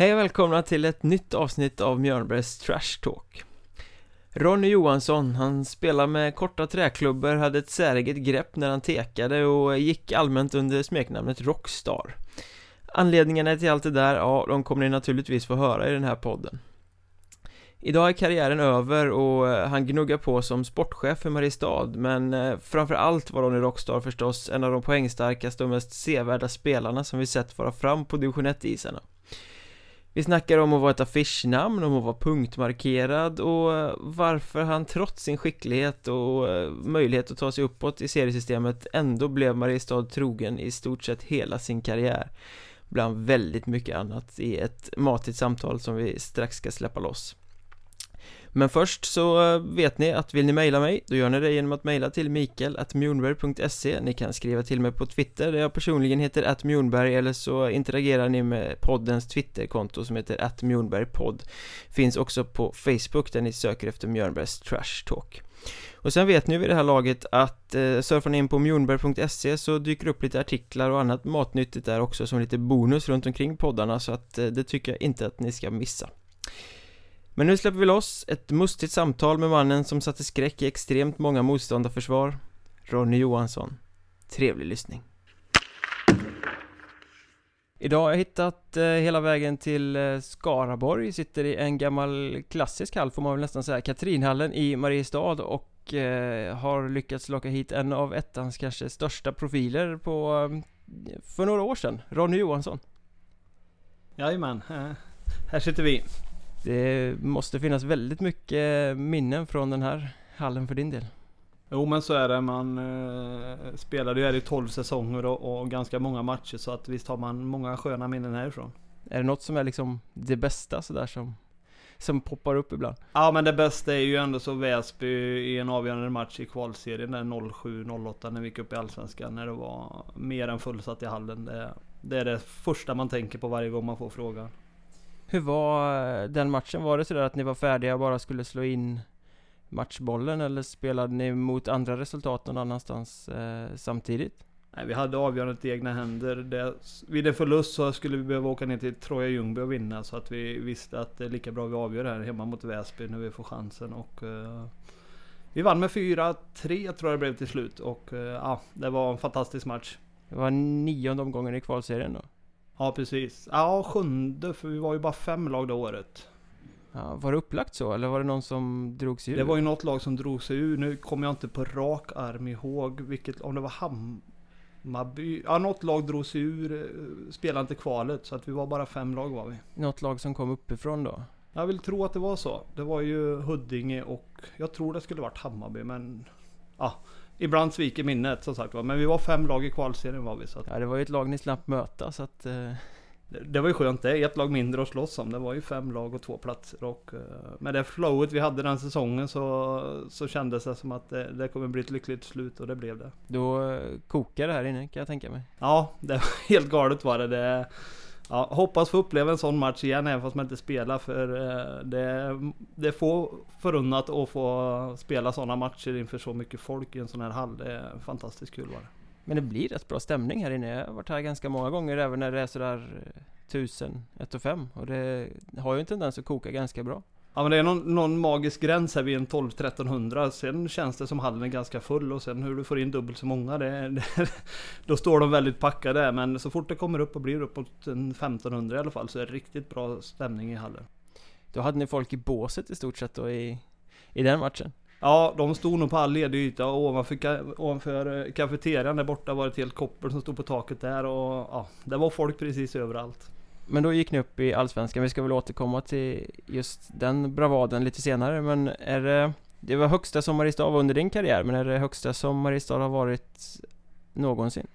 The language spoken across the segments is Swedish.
Hej och välkomna till ett nytt avsnitt av Mjörnbergs Trash Talk. Ronny Johansson, han spelar med korta träklubbor, hade ett säreget grepp när han tekade och gick allmänt under smeknamnet Rockstar. Anledningarna till allt det där, ja, de kommer ni naturligtvis få höra i den här podden. Idag är karriären över och eh, han gnuggar på som sportchef för Mariestad men framför framförallt var Ronny Rockstar förstås en av de poängstarkaste och mest sevärda spelarna som vi sett vara fram på division 1-isarna vi snackar om att vara ett affischnamn, om att vara punktmarkerad och eh, varför han trots sin skicklighet och eh, möjlighet att ta sig uppåt i seriesystemet ändå blev Mariestad trogen i stort sett hela sin karriär. Bland väldigt mycket annat i ett matigt samtal som vi strax ska släppa loss men först så eh, vet ni att vill ni mejla mig, då gör ni det genom att mejla till mikael.mjornberg.se Ni kan skriva till mig på Twitter där jag personligen heter atmjornberg eller så interagerar ni med poddens Twitterkonto som heter atmjornbergpodd Finns också på Facebook där ni söker efter Mjörnbergs Trash Talk. Och sen vet ni vid det här laget att eh, surfar ni in på mjornberg.se så dyker upp lite artiklar och annat matnyttigt där också som lite bonus runt omkring poddarna så att eh, det tycker jag inte att ni ska missa men nu släpper vi loss ett mustigt samtal med mannen som satte skräck i extremt många motståndarförsvar. Ronny Johansson. Trevlig lyssning. Idag har jag hittat eh, hela vägen till eh, Skaraborg, sitter i en gammal klassisk hall får man väl nästan säga, Katrinhallen i Mariestad och eh, har lyckats locka hit en av ettans kanske största profiler på, eh, för några år sedan, Ronny Johansson. Jajamän, eh, här sitter vi det måste finnas väldigt mycket minnen från den här hallen för din del. Jo men så är det. Man eh, spelade ju här i 12 säsonger och, och, ganska många matcher så att visst har man många sköna minnen härifrån. Är det något som är liksom det bästa sådär som, som poppar upp ibland? Ja men det bästa är ju ändå så Väsby i en avgörande match i kvalserien där 07-08 när vi gick upp i Allsvenskan när det var mer än fullsatt i hallen. Det, det är det första man tänker på varje gång man får frågan. Hur var eh, den matchen? Var det sådär att ni var färdiga och bara skulle slå in matchbollen eller spelade ni mot andra resultat någon annanstans eh, samtidigt? Nej, vi hade avgörandet i egna händer. Det, vid en förlust så skulle vi behöva åka ner till Troja Ljungby och vinna så att vi visste att det är lika bra vi avgör här hemma mot Väsby när vi får chansen. Och, uh, vi vann med 4-3 tror jag det blev till slut och ja, det var en fantastisk match. Det var nionde omgången i kvalserien då? Ja precis. Ja sjunde för vi var ju bara fem lag det året. Ja, var det upplagt så eller var det någon som drog sig ur? Det var ju något lag som drog sig ur. Nu kommer jag inte på rak arm ihåg vilket, om det var Hammarby. Ja något lag drog sig ur, eh, spelade inte kvalet. Så att vi var bara fem lag var vi. Något lag som kom uppifrån då? Jag vill tro att det var så. Det var ju Huddinge och jag tror det skulle varit Hammarby men... Ja, Ibland sviker minnet som sagt Men vi var fem lag i kvalserien var vi så att, Ja det var ju ett lag ni slapp möta så att eh... det, det, var ju skönt det, ett lag mindre att slåss om. Det var ju fem lag och två platser och eh, Med det flowet vi hade den säsongen så, så kändes det som att det, det kommer bli ett lyckligt slut och det blev det. Då eh, kokar det här inne kan jag tänka mig. Ja, det var helt galet var det. det Ja, hoppas få uppleva en sån match igen även fast man inte spelar för eh, det, det är få förunnat att få spela sådana matcher inför så mycket folk i en sån här hall. Det är fantastiskt kul var det. Men det blir rätt bra stämning här inne. Jag har varit här ganska många gånger även när det är sådär 1000, 1 och 5 och det har ju en tendens att koka ganska bra. Ja men det är någon, någon magisk gräns här vid en 12-1300 Sen känns det som hallen är ganska full och sen hur du får in dubbelt så många det, det, Då står de väldigt packade men så fort det kommer upp och blir uppåt en 1500 i alla fall så är det riktigt bra stämning i hallen. Då hade ni folk i båset i stort sett då i, i den matchen? Ja, de stod nog på all ledig yta. Och ovanför, ovanför eh, kafeterian där borta var det ett helt koppel som stod på taket där och ja, det var folk precis överallt men då gick ni upp i Allsvenskan, vi ska väl återkomma till just den bravaden lite senare men är det Det var högsta som Mariestad var under din karriär men är det högsta som Mariestad har varit någonsin?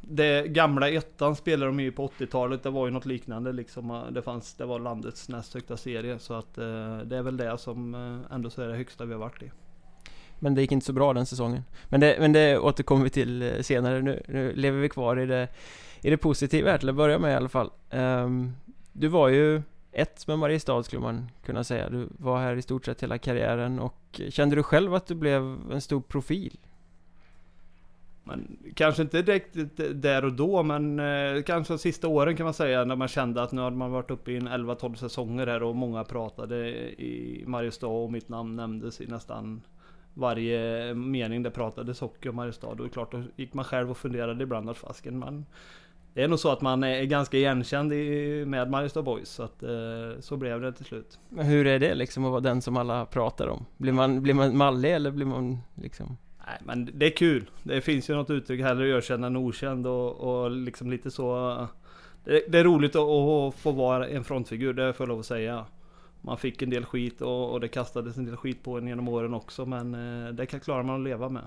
Det gamla ettan spelade de ju på 80-talet, det var ju något liknande liksom. Det fanns, det var landets näst högsta serie så att eh, det är väl det som eh, ändå så är det högsta vi har varit i. Men det gick inte så bra den säsongen. Men det, men det återkommer vi till eh, senare. Nu, nu lever vi kvar i det i det positiva här till att börja med i alla fall um, Du var ju ett med Mariestad skulle man kunna säga Du var här i stort sett hela karriären och eh, Kände du själv att du blev en stor profil? Men kanske inte direkt eh, där och då, men eh, kanske de sista åren kan man säga när man kände att nu hade man varit uppe i en 11-12 säsonger här och många pratade i Mariestad och mitt namn nämndes i nästan varje mening det pratades hockey om Mariestad. Och det är klart, då gick man själv och funderade ibland att fasken man det är nog så att man är ganska igenkänd i, med Mariestad Boys, så att eh, så blev det till slut. Men hur är det liksom att vara den som alla pratar om? Blir man, blir man mallig eller blir man liksom? Nej men det är kul. Det finns ju något uttryck, hellre ökänd än okänd och, och liksom lite så. Det, det är roligt att, att, få vara en frontfigur, det får jag lov att säga. Man fick en del skit och, och det kastades en del skit på en genom åren också men eh, det klarar man att leva med.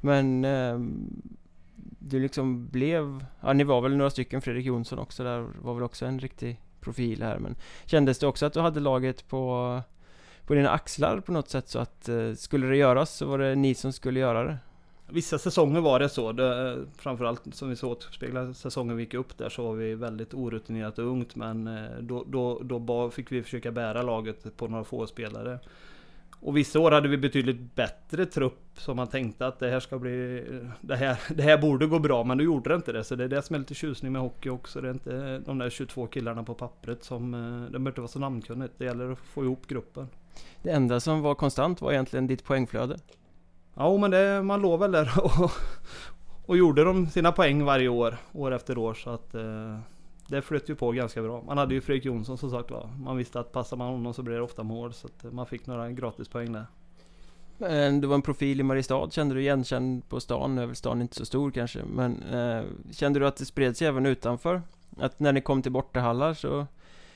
Men eh, du liksom blev, ja ni var väl några stycken, Fredrik Jonsson också där var väl också en riktig profil här men Kändes det också att du hade laget på på dina axlar på något sätt så att eh, skulle det göras så var det ni som skulle göra det? Vissa säsonger var det så. Det, framförallt som vi såg återspegla säsongen vi gick upp där så var vi väldigt orutinerat och ungt men eh, då, då, då fick vi försöka bära laget på några få spelare. Och vissa år hade vi betydligt bättre trupp som man tänkte att det här ska bli... Eh, det här, det här borde gå bra men då gjorde det inte det. Så det är det som är lite tjusning med hockey också. Det är inte de där 22 killarna på pappret som... Eh, det behöver inte vara så namnkunnigt. Det gäller att få ihop gruppen. Det enda som var konstant var egentligen ditt poängflöde. Ja men det, man låg väl där och, och gjorde de sina poäng varje år, år efter år. Så att eh, det flöt ju på ganska bra. Man hade ju Fredrik Jonsson som sagt var. Man visste att passar man honom så blir det ofta mål. Så att eh, man fick några gratispoäng där. Men du var en profil i Mariestad, kände du igenkänd på stan? Nu är väl stan inte så stor kanske, men eh, kände du att det spred sig även utanför? Att när ni kom till bortahallar så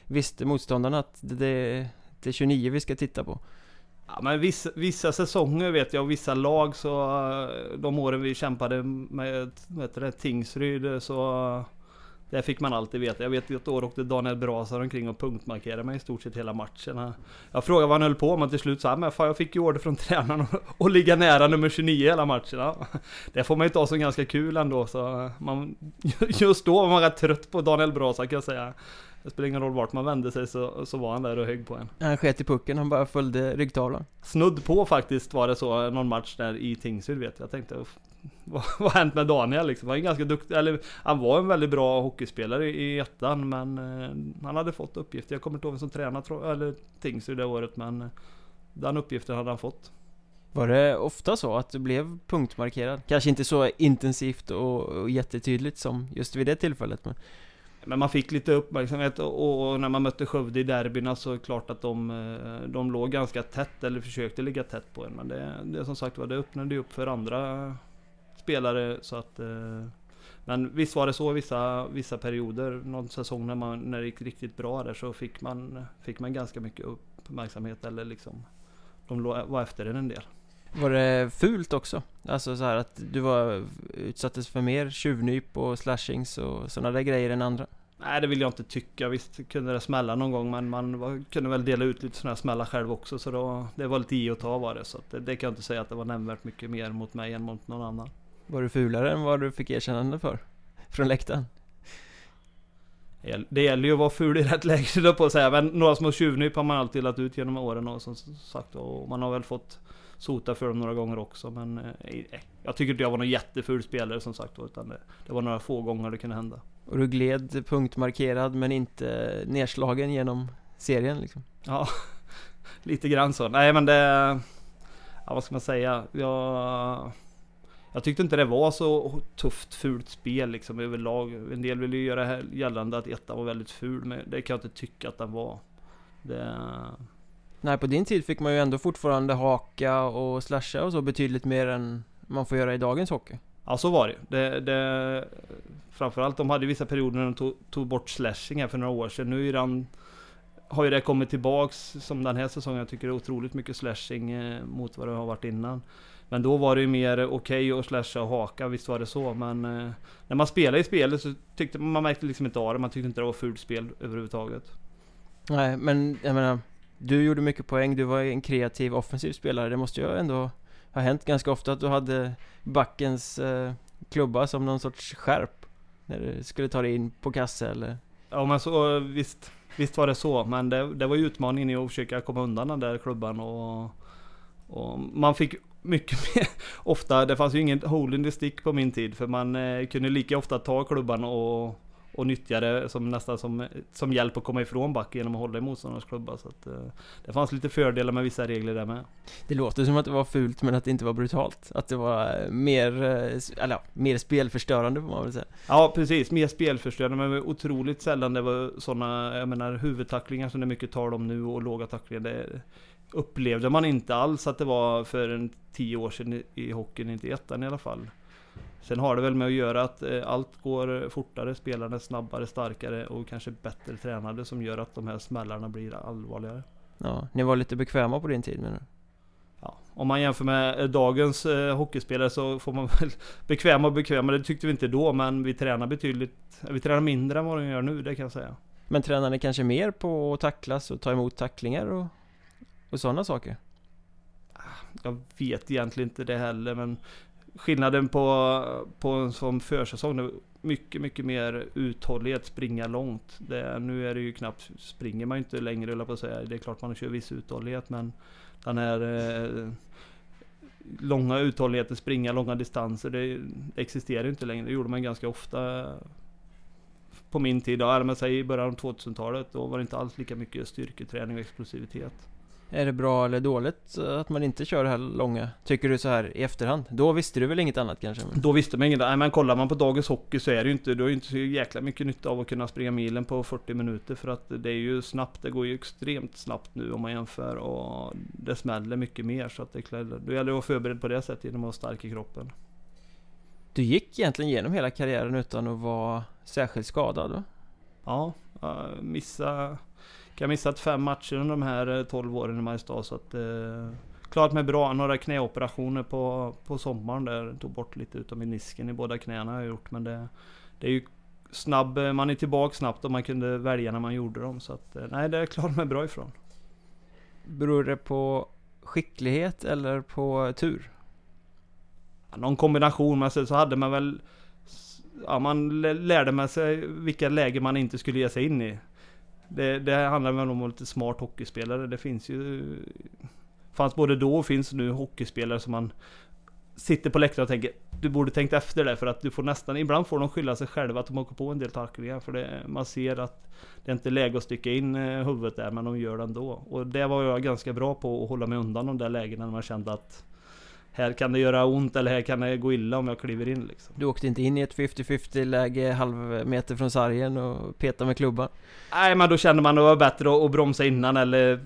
visste motståndarna att det, det är 29 vi ska titta på? Ja, men vissa, vissa säsonger vet jag och vissa lag så eh, de åren vi kämpade med vet det, Tingsryd eh, så eh, det fick man alltid veta. Jag vet ett år åkte Daniel Brasar omkring och punktmarkerade mig i stort sett hela matchen. Jag frågade vad han höll på med till slut sa ah, han, men fan jag fick ju order från tränaren att ligga nära nummer 29 hela matchen. Det får man ju ta som ganska kul ändå. Så man, just då var man rätt trött på Daniel Brasar kan jag säga. Det spelar ingen roll vart man vände sig så, så var han där och högg på en. Han sket i pucken, han bara följde ryggtavlan. Snudd på faktiskt var det så, någon match där i Tingsryd vet jag. Jag tänkte, vad har hänt med Daniel liksom? Han, är ganska duktig, eller, han var en väldigt bra hockeyspelare i ettan men eh, han hade fått uppgifter. Jag kommer inte ihåg vem som tränade eller Tingsryd det året men eh, den uppgiften hade han fått. Var det ofta så att du blev punktmarkerad? Kanske inte så intensivt och, och jättetydligt som just vid det tillfället men men man fick lite uppmärksamhet och, och när man mötte Skövde i derbyna så alltså, är det klart att de, eh, de låg ganska tätt eller försökte ligga tätt på en. Men det, det som sagt var, det öppnade upp för andra spelare så att eh, Men visst var det så vissa, vissa perioder, någon säsong när, man, när det gick riktigt bra där så fick man, fick man ganska mycket uppmärksamhet eller liksom De var efter en en del. Var det fult också? Alltså så här att du var utsattes för mer tjuvnyp och slashings och sådana där grejer än andra? Nej det vill jag inte tycka. Visst kunde det smälla någon gång men man var, kunde väl dela ut lite sådana här smällar själv också. Så då, det var lite i och ta var det. Så det, det, kan jag inte säga att det var nämnvärt mycket mer mot mig än mot någon annan. Var du fulare än vad du fick erkännande för? Från läktaren? Det gäller ju att vara ful i rätt läge på att säga. Men några små tjuvnyp har man alltid lagt ut genom åren och som sagt. Och man har väl fått sota för dem några gånger också. Men eh, jag tycker inte jag var någon jätteful spelare som sagt. Utan det, det var några få gånger det kunde hända. Och du gled punktmarkerad men inte nedslagen genom serien liksom? Ja, lite grann så. Nej men det... Ja, vad ska man säga? Jag... Jag tyckte inte det var så tufft fult spel liksom överlag. En del vill ju göra gällande att ettan var väldigt ful, men det kan jag inte tycka att den var. Det... Nej, på din tid fick man ju ändå fortfarande haka och slasha och så betydligt mer än man får göra i dagens hockey. Ja, så var det. det, det framförallt, de hade vissa perioder när de tog, tog bort slashing här för några år sedan. Nu är den, har ju det kommit tillbaks som den här säsongen. Jag tycker det är otroligt mycket slashing eh, mot vad det har varit innan. Men då var det ju mer okej okay att slasha och haka, visst var det så. Men eh, när man spelade i spelet så tyckte man, man märkte liksom inte av det. Man tyckte inte det var fult spel överhuvudtaget. Nej, men jag menar du gjorde mycket poäng, du var en kreativ offensiv spelare. Det måste ju ändå ha hänt ganska ofta att du hade backens eh, klubba som någon sorts skärp. När du skulle ta dig in på kasse eller? Ja men så visst, visst var det så. Men det, det var ju utmaningen i att försöka komma undan den där klubban och, och man fick mycket mer ofta, det fanns ju ingen hole in the stick på min tid för man eh, kunde lika ofta ta klubban och, och nyttja det som nästan som, som hjälp att komma ifrån back genom att hålla i motståndarens klubba. Så att, eh, det fanns lite fördelar med vissa regler där med. Det låter som att det var fult men att det inte var brutalt. Att det var eh, mer, eh, eller mer spelförstörande får man väl säga. Ja precis, mer spelförstörande men otroligt sällan det var sådana, jag menar huvudtacklingar som det är mycket tal om nu och låga tacklingar. Det, upplevde man inte alls att det var för en tio år sedan i hockeyn, inte i ettan i alla fall. Sen har det väl med att göra att eh, allt går fortare, spelarna är snabbare, starkare och kanske bättre tränade som gör att de här smällarna blir allvarligare. Ja, ni var lite bekväma på din tid menar du? Ja, om man jämför med eh, dagens eh, hockeyspelare så får man väl bekväma och bekväma, det tyckte vi inte då men vi tränar betydligt, vi tränar mindre än vad de gör nu, det kan jag säga. Men tränar ni kanske mer på att tacklas och ta emot tacklingar och och sådana saker? Jag vet egentligen inte det heller men skillnaden på, på en sån försäsong är mycket, mycket mer uthållighet, springa långt. Det, nu är det ju knappt, springer man ju inte längre eller på att säga. Det är klart man kör viss uthållighet men den här eh, långa uthålligheten, springa långa distanser, det, det existerar inte längre. Det gjorde man ganska ofta på min tid, då, säg i början av 2000-talet, då var det inte alls lika mycket styrketräning och explosivitet. Är det bra eller dåligt att man inte kör det här långa? Tycker du så här i efterhand? Då visste du väl inget annat kanske? Då visste man inget Nej men kollar man på dagens hockey så är det ju inte Du har ju inte så jäkla mycket nytta av att kunna springa milen på 40 minuter För att det är ju snabbt Det går ju extremt snabbt nu om man jämför Och det smäller mycket mer så att det Då gäller det att vara förberedd på det sättet genom att vara stark i kroppen Du gick egentligen genom hela karriären utan att vara särskilt skadad va? Ja, missa jag har missat fem matcher under de här 12 eh, åren i Mariestad så att eh, Klarat mig bra, några knäoperationer på, på sommaren där. Tog bort lite utav menisken i båda knäna har jag gjort men det Det är ju snabb, eh, man är tillbaka snabbt och man kunde välja när man gjorde dem så att eh, nej det klarade mig bra ifrån. Beror det på skicklighet eller på tur? Ja, någon kombination, men så hade man väl Ja man lärde man sig vilka lägen man inte skulle ge sig in i det, det handlar väl om att vara lite smart hockeyspelare. Det finns ju... Fanns både då och finns nu hockeyspelare som man sitter på läktaren och tänker Du borde tänkt efter det för att du får nästan Ibland får de skylla sig själva att de åker på en del tacklingar för det, man ser att Det är inte läge att sticka in eh, huvudet där men de gör det ändå. Och det var jag ganska bra på att hålla mig undan de där lägena när man kände att här kan det göra ont eller här kan det gå illa om jag kliver in liksom. Du åkte inte in i ett 50-50 läge halv meter från sargen och petade med klubban? Nej men då kände man det var bättre att, bromsa innan eller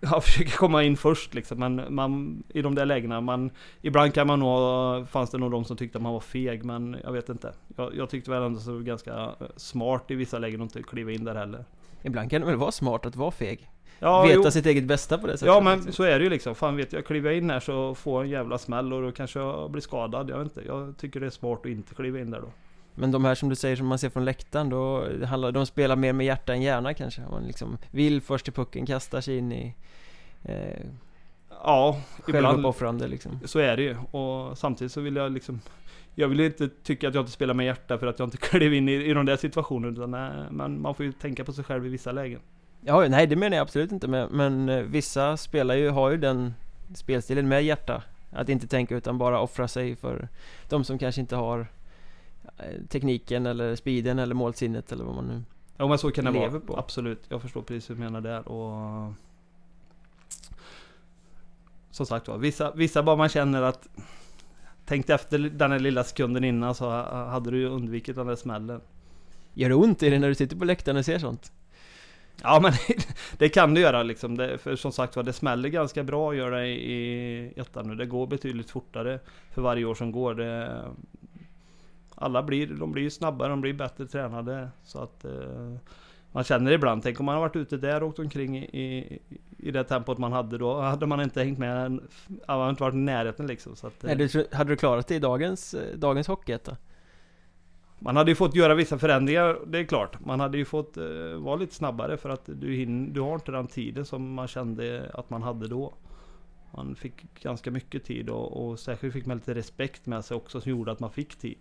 ja, försöka komma in först liksom. Men man, i de där lägena, man, ibland kan man nog, fanns det nog de som tyckte att man var feg men jag vet inte. Jag, jag tyckte väl ändå så ganska smart i vissa lägen att inte kliva in där heller. Ibland kan det väl vara smart att vara feg? ja, veta jo. sitt eget bästa på det sättet. Ja men liksom. så är det ju liksom. Fan vet jag, kliver jag in här så får jag en jävla smäll och då kanske jag blir skadad. Jag vet inte. Jag tycker det är smart att inte kliva in där då. Men de här som du säger som man ser från läktaren då handlar, De spelar mer med hjärta än hjärna kanske? Man liksom vill först till pucken, kastar sig in i eh, Ja, självuppoffrande liksom. Så är det ju. Och samtidigt så vill jag liksom jag vill inte tycka att jag inte spelar med hjärta för att jag inte klev in i, i de där situationerna. Utan, nej, men man får ju tänka på sig själv i vissa lägen. Ja, nej det menar jag absolut inte med, men eh, vissa spelar ju, har ju den spelstilen med hjärta Att inte tänka utan bara offra sig för de som kanske inte har eh, tekniken eller speeden eller målsinnet eller vad man nu Ja men så kan det vara, på. absolut. Jag förstår precis hur du menar där och Som sagt var, vissa, vissa bara man känner att Tänk efter den här lilla sekunden innan så hade du ju undvikit den där smällen Gör det ont i dig när du sitter på läktaren och ser sånt? Ja men det kan det göra liksom. Det, för som sagt var det smäller ganska bra att göra i, i ettan nu. Det går betydligt fortare för varje år som går. Det, alla blir, de blir snabbare, de blir bättre tränade. Så att eh, man känner ibland, tänk om man har varit ute där och åkt omkring i, i, i det tempot man hade då. Hade man inte hängt med, man hade inte varit i närheten liksom. Så att, Nej, du, hade du klarat det i dagens, eh, dagens hockeyetta? Man hade ju fått göra vissa förändringar, det är klart. Man hade ju fått uh, vara lite snabbare för att du, hin du har inte den tiden som man kände att man hade då. Man fick ganska mycket tid och, och särskilt fick man lite respekt med sig också som gjorde att man fick tid.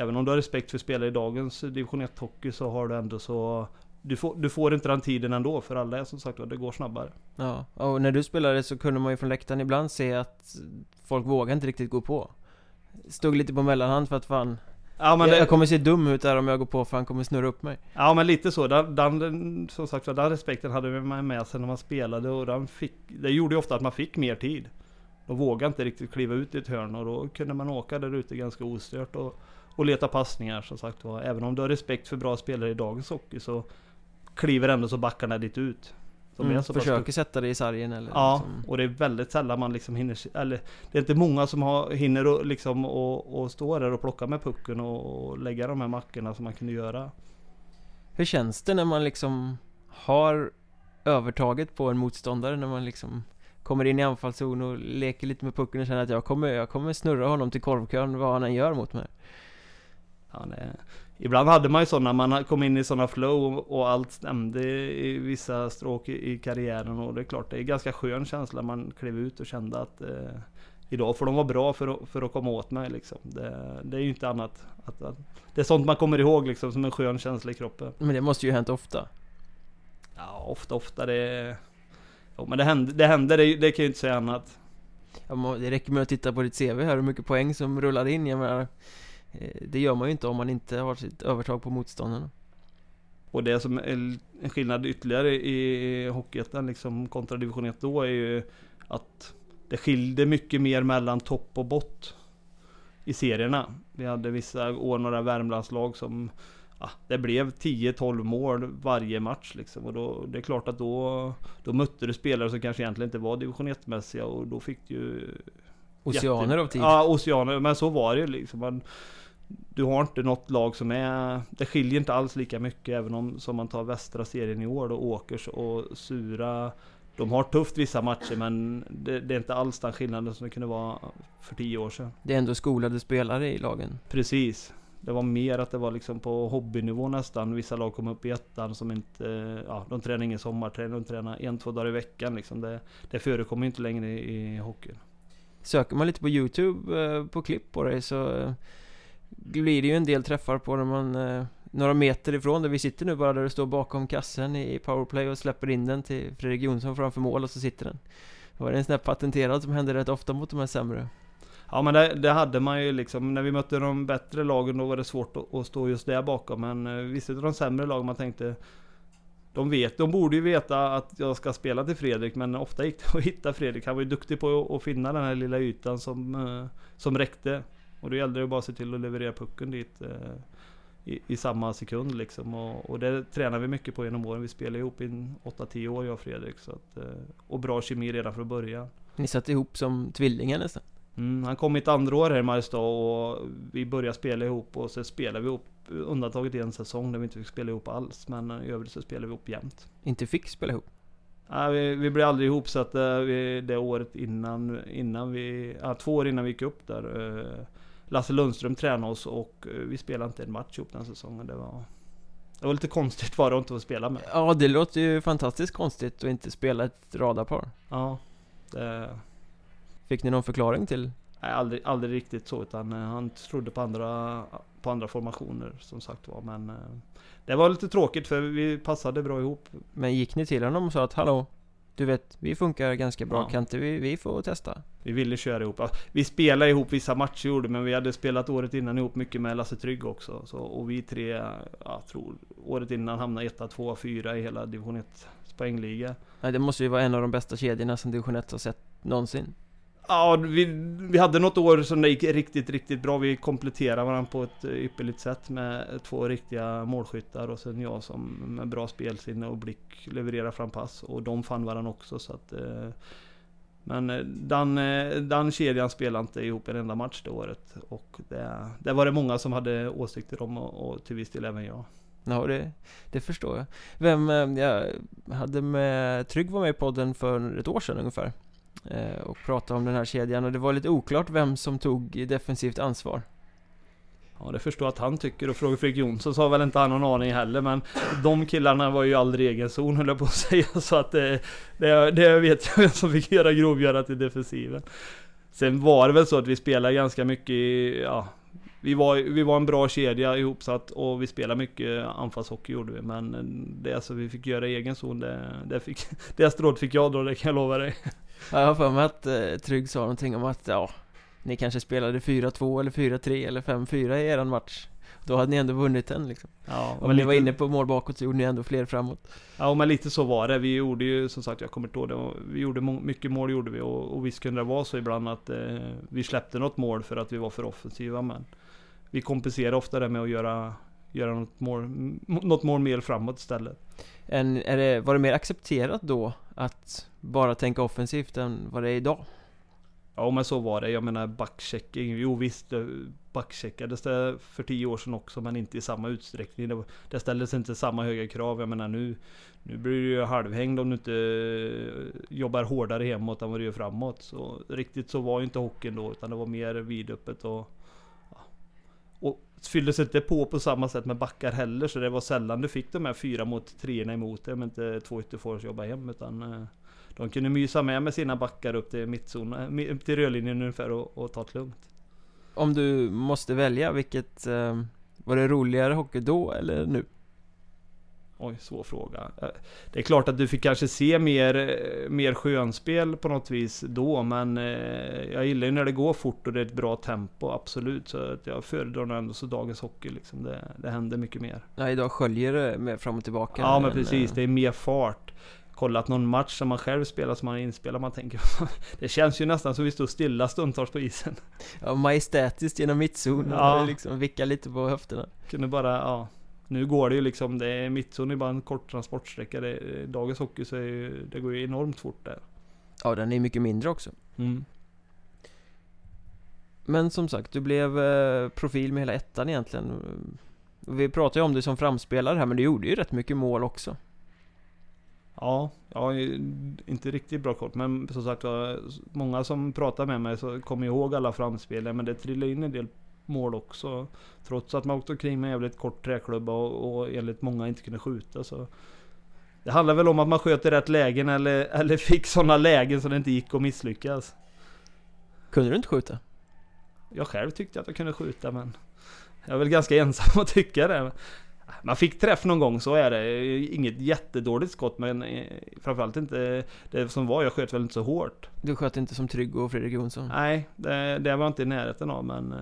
Även om du har respekt för spelare i dagens division 1 hockey så har du ändå så du får, du får inte den tiden ändå för alla är som sagt det går snabbare. Ja, och när du spelade så kunde man ju från läktaren ibland se att folk vågar inte riktigt gå på. Stod lite på mellanhand för att fan Ja, men jag, det, kommer se dum ut där om jag går på för han kommer snurra upp mig. ja men lite så. Den, den, som sagt den respekten hade man med sig när man spelade och den fick, det gjorde ju ofta att man fick mer tid. De vågade inte riktigt kliva ut i ett hörn och då kunde man åka där ute ganska ostört och, och leta passningar som sagt var. Även om du har respekt för bra spelare i dagens hockey så kliver ändå så backarna dit ut. De Mm, så pass försöker sätta det i sargen eller Ja, liksom. och det är väldigt sällan man liksom hinner, eller det är inte många som har, hinner och liksom och, och stå där och plocka med pucken och, och lägga de här mackorna som man kunde göra. Hur känns det när man liksom har övertaget på en motståndare när man liksom kommer in i anfallszon och leker lite med pucken och känner att jag kommer, jag kommer snurra honom till korvkön vad han än gör mot mig. Ja, det, ibland hade man ju sådana, man kom in i sådana flow och, allt stämde i vissa stråk i, karriären och det är klart det är en ganska skön känsla man klev ut och kände att eh, Idag får de vara bra för att, för att komma åt mig liksom. Det, det är ju inte annat. Att, att, det är sånt man kommer ihåg liksom som en skön känsla i kroppen. Men det måste ju hänt ofta. Ja, ofta, ofta det... Jo, men det händer, det, händer det, det kan ju inte säga annat. Ja, Det räcker med att titta på ditt CV här, hur mycket poäng som rullar in. Jag menar, det gör man ju inte om man inte har sitt övertag på motståndarna. Och det som är en skillnad ytterligare i Hockeyettan liksom kontra division 1 då är ju att det skilde mycket mer mellan topp och bott i serierna. Vi hade vissa år några Värmlandslag som ja, det blev 10-12 mål varje match liksom. Och då, det är klart att då, då mötte du spelare som kanske egentligen inte var division 1-mässiga och då fick du ju Oceaner jätte- av tid. Ja, oceaner. Men så var det ju liksom. Man, du har inte något lag som är... Det skiljer inte alls lika mycket även om som man tar västra serien i år då Åkers och Sura De har tufft vissa matcher men det, det är inte alls den skillnaden som det kunde vara för tio år sedan. Det är ändå skolade spelare i lagen. Precis. Det var mer att det var liksom på hobbynivå nästan. Vissa lag kom upp i ettan som inte... Ja, de tränar ingen sommarträning. De tränar en, två dagar i veckan liksom. Det, det förekommer inte längre i, i hockeyn. Söker man lite på Youtube eh, på klipp på dig så eh, blir det ju en del träffar på när man eh, några meter ifrån där vi sitter nu bara där du står bakom kassen i powerplay och släpper in den till Fredrik Jonsson framför mål och så sitter den. Det var en sån där patenterad som hände rätt ofta mot de här sämre. Ja men det, det hade man ju liksom. När vi mötte de bättre lagen då var det svårt att, att stå just där bakom. Men eh, vissa av de sämre lagen man tänkte de vet, de borde ju veta att jag ska spela till Fredrik men ofta gick det att hitta Fredrik. Han var ju duktig på att, finna den här lilla ytan som, eh, som räckte. Och då gällde det bara att se till att leverera pucken dit eh, i, i samma sekund liksom. Och, och det tränar vi mycket på genom åren. Vi spelade ihop i 8-10 år jag och Fredrik. Så att, eh, och bra kemi redan från början. Ni satt ihop som tvillingar nästan. Mm, han kom mitt andra år här i Mariestad och vi började spela ihop och så spelade vi ihop undantaget en säsong där vi inte fick spela ihop alls. Men i övrigt så spelade vi ihop jämt. Inte fick spela ihop. Nej, vi, vi blev aldrig ihopsatta vi- det året innan, innan vi, ja, två år innan vi gick upp där. Lasse Lundström tränade oss och eh, vi spelade inte en match ihop den säsongen. Det var, det var lite konstigt var det att inte få spela med. Ja, det låter ju fantastiskt konstigt att inte spela ett radarpar. Ja, det, Fick ni någon förklaring till? Nej, aldrig, aldrig riktigt så utan eh, han trodde på andra, på andra formationer som sagt var. Men eh, det var lite tråkigt för vi passade bra ihop. Men gick ni till honom och sa att hallå? Du vet, vi funkar ganska bra, Ja. kan inte vi, vi få testa? Vi ville köra ihop. Ja, Vi spelade ihop vissa matcher gjorde men vi hade spelat året innan ihop mycket med Lasse Trygg också. Så, och vi tre, jag tror året innan hamnade etta, tvåa, fyra i hela division 1 poängliga. Nej, det måste ju vara en av de bästa kedjorna som division 1 har sett någonsin. Ja, vi, vi hade något år som det gick riktigt, riktigt bra. Vi kompletterade varandra på ett ypperligt sätt med två riktiga målskyttar och sen jag som med bra spelsinne och blick levererar fram pass. Och de fann varandra också så att... eh, Men eh, den, eh, den kedjan spelade inte ihop en enda match det året. Och det, det var det många som hade åsikter om och, och till viss del även jag. Ja, det, det förstår jag. Vem, eh, jag hade med, Trygg var med i podden för ett år sedan ungefär. Eh, och pratade om den här kedjan och det var lite oklart vem som tog defensivt ansvar. Ja, det förstår jag att han tycker och frågar Fredrik Jonsson så har väl inte han någon aning heller men De killarna var ju aldrig i egen zon höll jag på att säga så att det, det, det vet jag vem som fick göra grovgörat i defensiven. Sen var det väl så att vi spelade ganska mycket i, ja vi var, vi var en bra kedja ihopsatt och vi spelade mycket anfallshockey gjorde vi. Men det som vi fick göra egen zon, det, det, fick, det strået fick jag dra, det kan jag lova dig. Ja, jag har för mig att eh, Trygg sa någonting om att, ja, ni kanske spelade 4-2 eller 4-3 eller 5-4 i eran match. Då hade ni ändå vunnit den liksom. Ja, Om ni var inne på mål bakåt så gjorde ni ändå fler framåt. Ja, men lite så var det. Vi gjorde ju som sagt, jag kommer inte ihåg det. Vi gjorde mycket mål gjorde vi och, och visst kunde det vara så ibland att eh, vi släppte något mål för att vi var för offensiva. Men vi kompenserade ofta det med att göra, göra något, mål, något mer framåt istället. En, är det, var det mer accepterat då att bara tänka offensivt än vad det är idag? Ja men så var det. Jag menar backchecking. Jo visst, backcheckades det för tio år sedan också men inte i samma utsträckning. Det, det ställdes inte samma höga krav. Jag menar nu, nu blir du ju halvhängd om du inte eh, jobbar hårdare hemåt än vad du gör framåt. Så riktigt så var ju inte hockeyn då utan det var mer vidöppet och och fylldes inte på på samma sätt med backar heller så det var sällan du fick de här fyra mot treorna emot dig om inte två ytterforwards jobba hem utan eh, de kunde mysa med med sina backar upp till mittzon, eh, upp till rödlinjen ungefär och, och ta det lugnt. Om du måste välja, vilket... Eh, var det roligare hockey då eller nu? Oj, svår fråga. Eh, det är klart att du fick kanske se mer, eh, mer skönspel på något vis då, men jag gillar ju när det går fort och det är ett bra tempo, absolut. Så att jag föredrar nog ändå så dagens hockey liksom. Det, det händer mycket mer. Ja, idag sköljer det mer fram och tillbaka. Ja, men precis. Det är mer fart kollat någon match som man själv spelar som man är inspelad. Man tänker Det känns ju nästan som vi står stilla stundtals på isen. Ja, majestätiskt genom mittzonen ja. liksom vicka lite på höfterna. Kunde bara, ja. Nu går det ju liksom, det är mittzon är bara en kort transportsträcka. Det, dagens hockey så är ju, det går ju enormt fort där. Ja, den är mycket mindre också. Mm. Men som sagt, du blev eh, profil med hela ettan egentligen. Vi pratade ju om dig som framspelare här, men du gjorde ju rätt mycket mål också. Ja, jag har inte riktigt bra koll. Men som sagt många som pratar med mig så kommer ihåg alla framspel. Men det trillade in en del mål också. Trots att man åkte omkring med jävligt kort träklubba och, och enligt många inte kunde skjuta. Så det handlar väl om att man sköt i rätt lägen eller, eller fick sådana lägen så det inte gick att misslyckas. Kunde du inte skjuta? Jag själv tyckte att jag kunde skjuta men jag är väl ganska ensam att tycka det. Man fick träff någon gång, så är det. Inget jättedåligt skott, men eh, framförallt inte det som var. Jag sköt väl inte så hårt. Du sköt inte som Trygg och Fredrik Jonsson? Nej, det, det var jag inte i närheten av, men eh,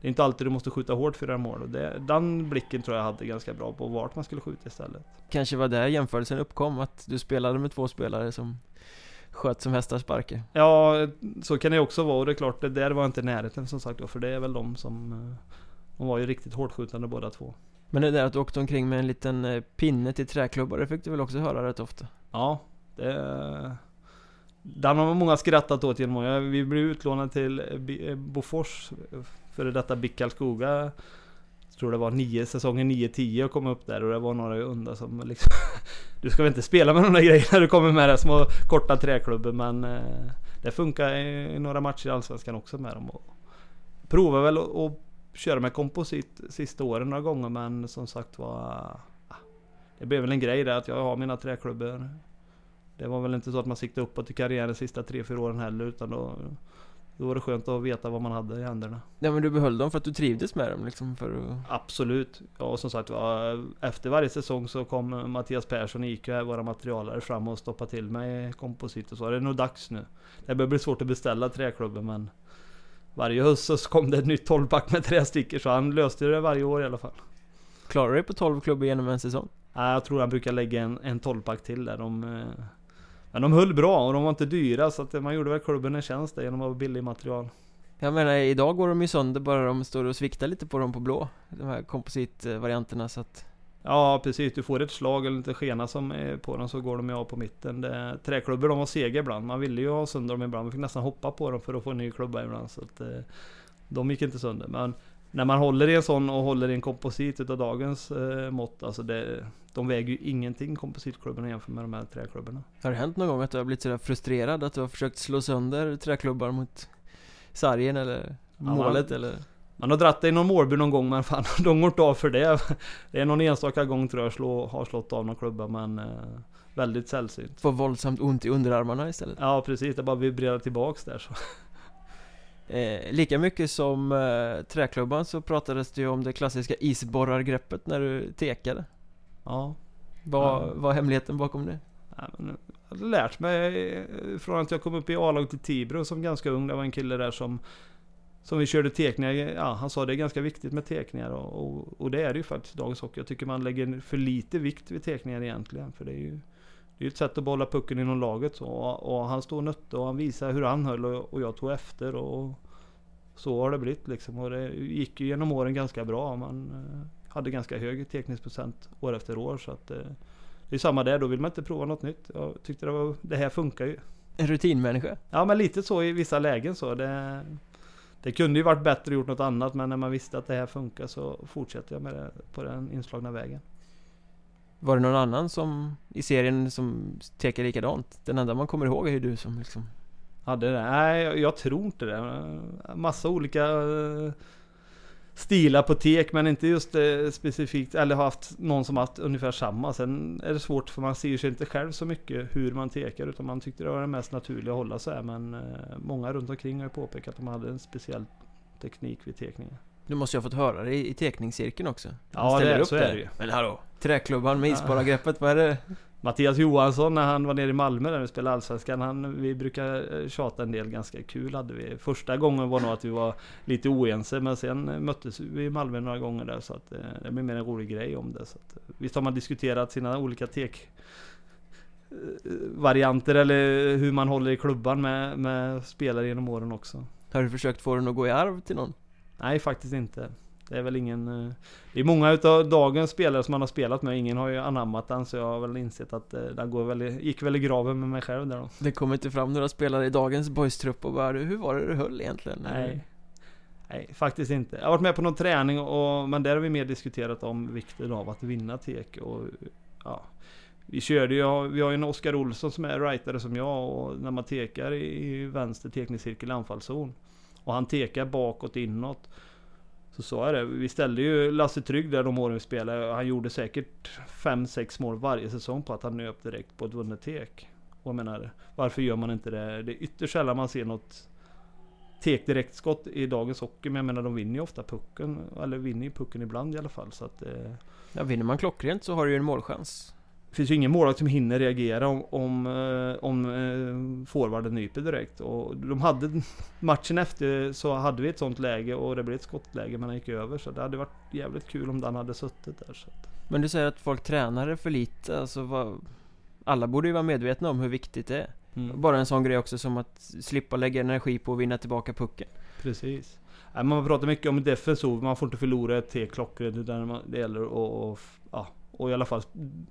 det är inte alltid du måste skjuta hårt för göra mål. Och det, den blicken tror jag hade ganska bra på vart man skulle skjuta istället. Kanske var där jämförelsen uppkom, att du spelade med två spelare som sköt som hästar sparkar. Ja, så kan det också vara. Och det är klart, det där var inte närheten som sagt för det är väl de som... Eh, de var ju riktigt hårdskjutande båda två. Men det där att du åkte omkring med en liten eh, pinne till träklubbar, det fick du väl också höra rätt ofta? Ja, det... Den har många skrattat åt genom Vi blev utlånade till eh, Bofors, före detta BIK Karlskoga. Jag tror det var nio, säsongen 9-10 och kom upp där och det var några undrar som liksom Du ska väl inte spela med de där grejerna du kommer med där små korta träklubbor men eh, Det funkar i några matcher i Allsvenskan också med dem. Och Provar väl att köra med komposit sista åren några gånger men som sagt var ah, Det blev väl en grej där att jag har mina träklubbor. Det var väl inte så att man siktade uppåt i karriären sista 3-4 åren heller utan då då var det skönt att veta vad man hade i händerna. Ja men du behöll dem för att du trivdes med dem liksom för att... Absolut. Ja och som sagt Efter varje säsong så kom Mattias Persson och IQ, våra materialare, fram och stoppade till mig komposit och så. Det är nog dags nu. Det börjar bli svårt att beställa träklubben men varje höst så kom det ett nytt 12-pack med tre stickor så han löste det varje år i alla fall. Klarar du dig på 12 klubbor genom en säsong? Nej, jag tror han brukar lägga en, en 12-pack till där. Eh, men de höll bra och de var inte dyra så att man gjorde väl klubben en tjänst där genom att ha billig material. Jag menar idag går de ju sönder bara de står och sviktar lite på dem på blå. De här kompositvarianterna så att Ja precis, du får ett slag eller lite skena som är på dem så går de ju av på mitten. Det, träklubbor de var sega ibland. Man ville ju ha sönder dem ibland. Man fick nästan hoppa på dem för att få en ny klubba ibland. Så att, eh, de gick inte sönder. Men när man håller i en sån och håller i en komposit utav dagens eh, mått. Alltså det, de väger ju ingenting kompositklubborna jämfört med de här träklubborna. Har det hänt någon gång att du har blivit sådär frustrerad att du har försökt slå sönder träklubbar mot sargen eller målet ja, man, eller? Man har dratt det i någon målby någon gång men fan, de går inte av för det. Det är någon enstaka gång tror jag slå, har slått av någon klubba men eh, Väldigt sällsynt. Får våldsamt ont i underarmarna istället? Ja precis, det bara vibrerar tillbaks där så. Eh, lika mycket som eh, träklubban så pratades det ju om det klassiska isborrargreppet när du tekade. Ja. Vad Ja. var hemligheten bakom det? Ja, men Jag hade lärt mig eh, från att jag kom upp i A-laget till Tibro som ganska ung. Det var en kille där som som vi körde tekningar, ja han sa det är ganska viktigt med tekningar och, och, och det är det ju faktiskt i dagens hockey. Jag tycker man lägger för lite vikt vid tekningar egentligen. För det är ju det är ju ett sätt att behålla pucken inom laget så. Och, han stod och nötte och han visade hur han höll och, och jag tog efter och så har det blivit liksom. Och det gick ju genom åren ganska bra. Man eh, hade ganska hög teknisk år efter år så att eh, det är samma där, då vill man inte prova något nytt. Jag tyckte det, var, det här funkar ju. En rutinmänniska? Ja men lite så i vissa lägen så. Det, det kunde ju varit bättre gjort något annat men när man visste att det här funkar så fortsätter jag med det på den inslagna vägen. Var det någon annan som i serien som tekar likadant? Den enda man kommer ihåg är ju du som liksom Hade det? Nej jag, jag tror inte det. Massa olika eh, stilar på tek men inte just eh, specifikt eller haft någon som haft ungefär samma. Sen är det svårt för man ser sig inte själv så mycket hur man tekar utan man tyckte det var det mest naturliga att hålla så här men eh, många runt omkring har ju påpekat att de hade en speciell teknik vid tekningen. Du måste ju ha fått höra det i, i tekningscirkeln också Ja, Ställer det är- upp så är där. det ju. Men hallå! Träklubban med Ja. isborrargreppet, vad är det? Mattias Johansson när han var nere i Malmö där vi spelade Allsvenskan. Han, vi brukar eh, tjata en del, ganska kul hade vi. Första gången var nog att vi var lite oense men sen möttes vi i Malmö några gånger där så att eh, det blev mer en rolig grej om det. Så att, eh, visst har man diskuterat sina olika tek varianter eller hur man håller i klubban med, med spelare genom åren också. Har du försökt få den att gå i arv till någon? Nej faktiskt inte. Det är väl ingen... eh, Det är många utav dagens spelare som man har spelat med. Ingen har ju anammat den så jag har väl insett att eh, den går väl, gick väl i graven med mig själv där då. Det kommer inte fram några spelare i dagens boys-trupp och bara Hur var det du höll egentligen? Nej. Nej, faktiskt inte. Jag har varit med på någon träning och, men där har vi mer diskuterat om vikten av att vinna tek och ja. Vi körde ju, vi har ju en Oskar Olsson som är rightare som jag och när man tekar i, i vänster tekningscirkel i anfallszon och han tekar bakåt inåt så sa jag det, vi ställde ju Lasse Trygg där de åren vi spelade han gjorde säkert 5-6 mål varje säsong på att han nöp direkt på ett vunnet tek. Och jag menar, varför gör man inte det? Det är ytterst sällan man ser något tek direktskott i dagens hockey. Men jag menar de vinner ju ofta pucken. Eller vinner ju pucken ibland i alla fall. Så att, eh, Ja, vinner man klockrent så har du ju en målchans det finns ju ingen målvakt som hinner reagera om, om, eh, om eh, forwarden nyper direkt. Och de hade matchen efter så hade vi ett sånt läge och det blev ett skottläge men han gick över. Så det hade varit jävligt kul om den hade suttit där. Så att, Men du säger att folk tränar det för lite, alltså vad... Alla borde ju vara medvetna om hur viktigt det är mm. Bara en sån grej också som att slippa lägga energi på att vinna tillbaka pucken Precis. Man pratar mycket om defensiv, man får inte förlora ett T klockrent utan det gäller att och, ja, och i alla fall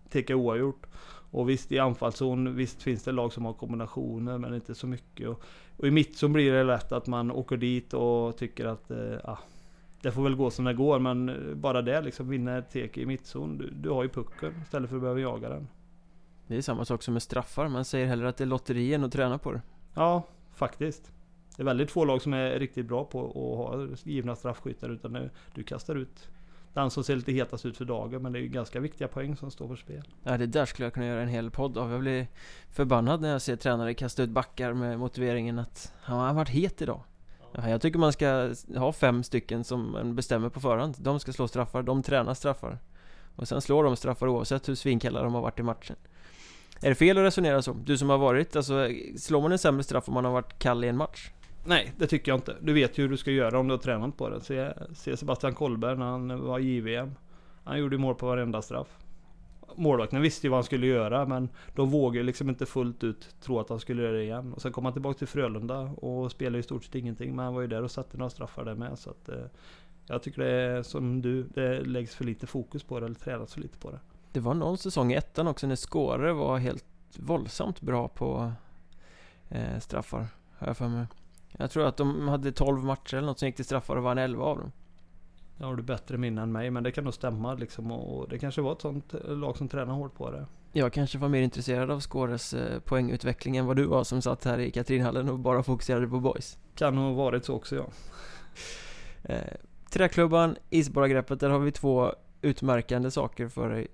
teka oavgjort. Och visst i anfallszon, visst finns det lag som har kombinationer men inte så mycket. Och, och i mittzon blir det lätt att man åker dit och tycker att eh, det får väl gå som det går men bara det liksom, vinna ett tek i mittzon. Du, du har ju pucken istället för att behöva jaga den. Det är samma sak som med straffar, man säger hellre att det är lotteri än att träna på det Ja, faktiskt. Det är väldigt få lag som är riktigt bra på att ha givna straffskyttar utan du kastar ut den som ser lite hetast ut för dagen men det är ju ganska viktiga poäng som står på spel. Ja, det där skulle jag kunna göra en hel podd av Jag blir förbannad när jag ser tränare kasta ut backar med motiveringen att Han har varit het idag ja, Jag tycker man ska ha fem stycken som man bestämmer på förhand De ska slå straffar, de tränar straffar Och sen slår de straffar oavsett hur svinkalla de har varit i matchen Är det fel att resonera så? Du som har varit, alltså slår man en sämre straff om man har varit kall i en match? Nej, det tycker jag inte. Du vet ju hur du ska göra om du har tränat på det. Se, se Sebastian Kollberg när han var i JVM. Han gjorde ju mål på varenda straff. Målvakten visste ju vad han skulle göra men de vågade liksom inte fullt ut tro att han skulle göra det igen. Och sen kom han tillbaka till Frölunda och spelade i stort sett ingenting. Men han var ju där och satte några straffar där med. Så att, eh, jag tycker det är som du, det läggs för lite fokus på det eller tränas för lite på det. Det var någon säsong i ettan också när Skåre var helt våldsamt bra på eh, straffar Har jag för mig jag tror att de hade 12 matcher eller något som gick till straffar och vann 11 av dem Nu har du bättre minne än mig men det kan nog stämma liksom. Och det kanske var ett sånt eh, lag som tränar hårt på det. Jag kanske var mer intresserad av Skåres eh, poängutveckling än vad du var som satt här i Katrinhallen och bara fokuserade på boys Kan nog ha varit så också ja. eh, Träklubban, isborragreppet, där har vi två utmärkande saker för dig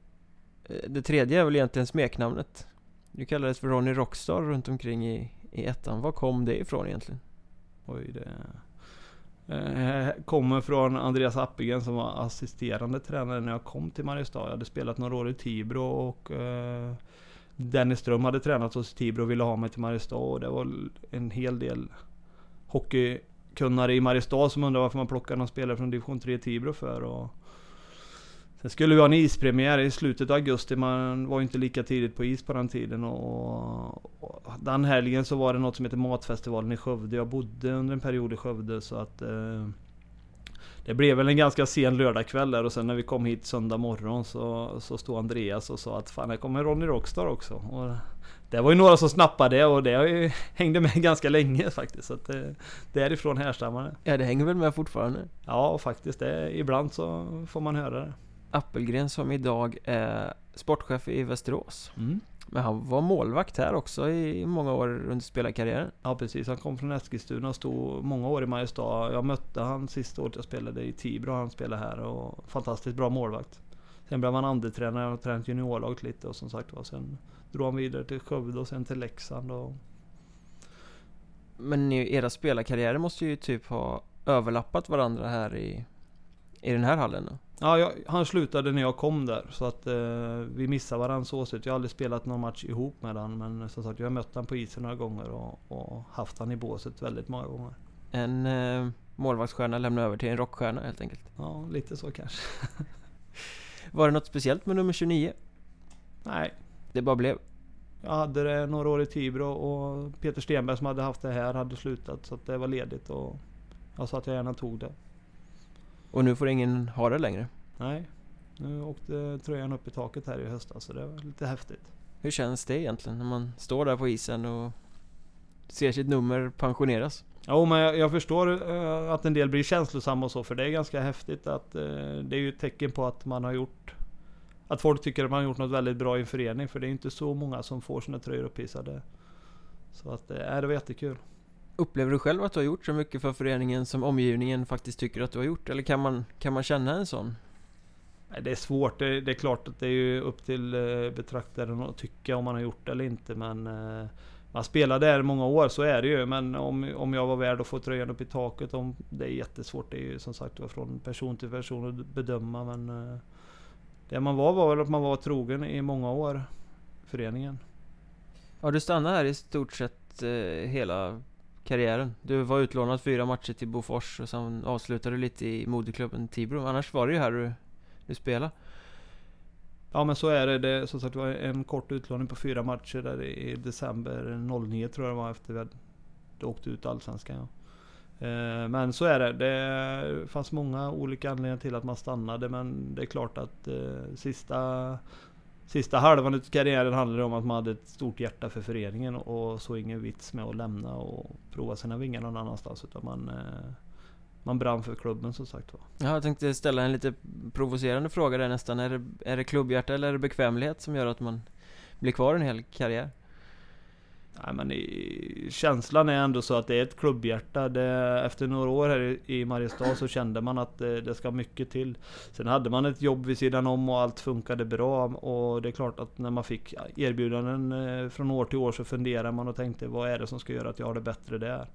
Det tredje är väl egentligen smeknamnet Du kallades för Ronny Rockstar runt omkring i, i ettan, var kom det ifrån egentligen? Oj, det... Eh, kommer från Andreas Appelgren som var assisterande tränare när jag kom till Mariestad. Jag hade spelat några år i Tibro och eh, Dennis Ström hade tränat hos Tibro och ville ha mig till Mariestad. Och det var en hel del hockeykunnare i Mariestad som undrade varför man plockade någon spelare från division 3 Tibro för. Och Sen skulle vi ha en ispremiär i slutet av augusti. Man var ju inte lika tidigt på is på den tiden. Och, och den helgen så var det något som heter Matfestivalen i Skövde. Jag bodde under en period i Skövde så att eh, det blev väl en ganska sen lördagkväll där och sen när vi kom hit söndag morgon så, så stod Andreas och sa att fan här kommer Ronny Rockstar också. Och det var ju några som snappade det och det hängde med ganska länge faktiskt. Så att det, eh, därifrån härstammar det. Ja det hänger väl med fortfarande? Ja faktiskt. Det, ibland så får man höra det. Appelgren som idag är sportchef i Västerås. Mm. Men han var målvakt här också i många år under spelarkarriären. Ja precis, han kom från Eskilstuna och stod många år i Mariestad. Jag mötte han sista året jag spelade i Tibro. Han spelade här och fantastiskt bra målvakt. Sen blev han andretränare och tränat juniorlaget lite och som sagt var sen drog han vidare till Skövde och sen till Leksand. Och... Men era spelarkarriärer måste ju typ ha överlappat varandra här i, i den här hallen då? Ja, jag, han slutade när jag kom där. Så att eh, vi missade varandra så sett. Jag har aldrig spelat någon match ihop med honom. Men som sagt, jag har mött honom på isen några gånger och, och haft honom i båset väldigt många gånger. En eh, målvaktsstjärna lämnar över till en rockstjärna helt enkelt? Ja, lite så kanske. Var det något speciellt med nummer 29? Nej. Det bara blev? Jag hade det några år i Tibro och Peter Stenberg som hade haft det här hade slutat. Så att det var ledigt och jag sa att jag gärna tog det. Och nu får ingen ha det längre? Nej. Nu åkte tröjan upp i taket här i höstas så det var lite häftigt. Hur känns det egentligen när man står där på isen och ser sitt nummer pensioneras? Jo men jag, jag förstår uh, att en del blir känslosamma och så för det är ganska häftigt att uh, det är ju ett tecken på att man har gjort Att folk tycker att man har gjort något väldigt bra i en förening för det är inte så många som får sina tröjor upphissade. Så att uh, det var jättekul. Upplever du själv att du har gjort så mycket för föreningen som omgivningen faktiskt tycker att du har gjort? Eller kan man, kan man känna en sån? Det är svårt. Det, det är klart att det är ju upp till eh, betraktaren att tycka om man har gjort det eller inte. Men eh, man spelar där många år, så är det ju. Men om, om jag var värd att få tröjan upp i taket, om, det är jättesvårt. Det är ju som sagt från person till person att bedöma. Men eh, det man var var väl att man var trogen i många år, föreningen. Ja, du stannade här i stort sett hela karriären. Du var utlånad fyra matcher till Bofors och sen avslutade du lite i moderklubben Tibro. Annars var det ju här du, du spelade. Ja men så är det. det som sagt var en kort utlåning på fyra matcher där i december 09 tror jag det var efter vi hade åkt ut Allsvenskan. Ja. Eh, men så är det. Det fanns många olika anledningar till att man stannade men det är klart att eh, sista Sista halvan av karriären handlade det om att man hade ett stort hjärta för föreningen och såg ingen vits med att lämna och prova sina vingar någon annanstans. Utan man, eh, man brann för klubben som sagt var. Ja, jag tänkte ställa en lite provocerande fråga där nästan. Är det, är det klubbhjärta eller är det bekvämlighet som gör att man blir kvar en hel karriär? Nej, men i, känslan är ändå så att det är ett klubbhjärta. Det, efter några år här i Mariestad så kände man att det, det, ska mycket till. Sen hade man ett jobb vid sidan om och allt funkade bra. Och det är klart att när man fick erbjudanden eh, från år till år så funderade man och tänkte vad är det som ska göra att jag har det bättre där?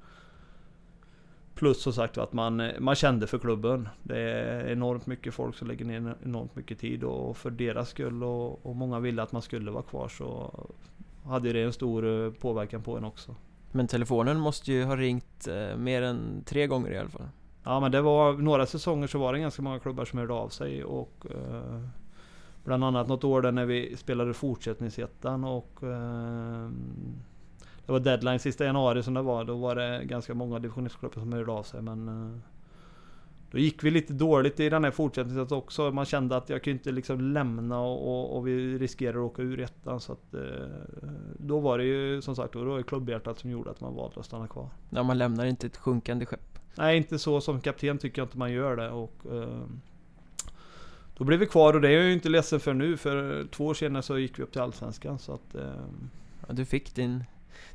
Plus som sagt att man, eh, man kände för klubben. Det är enormt mycket folk som lägger ner enormt mycket tid och för deras skull och, och många ville att man skulle vara kvar så hade det en stor eh, påverkan på en också. Men telefonen måste ju ha ringt eh, mer än tre gånger i alla fall? Ja men det var några säsonger så var det ganska många klubbar som hörde av sig och eh, Bland annat något år där när vi spelade fortsättningsettan och eh, Det var deadline sista januari som det var. Då var det ganska många divisionsklubbar som hörde av sig men eh, då gick vi lite dåligt i den här fortsättningen också. Man kände att jag kunde inte liksom lämna och, och, vi riskerade att åka ur ettan. Så att, eh, då var det ju som sagt då var det klubbhjärtat som gjorde att man valde att stanna kvar. Ja, man lämnar inte ett sjunkande skepp. Nej, inte så. Som kapten tycker jag inte man gör det. Och, eh, då blev vi kvar och det är jag ju inte ledsen för nu. För två år senare så gick vi upp till Allsvenskan. Så att, eh, ja, du fick din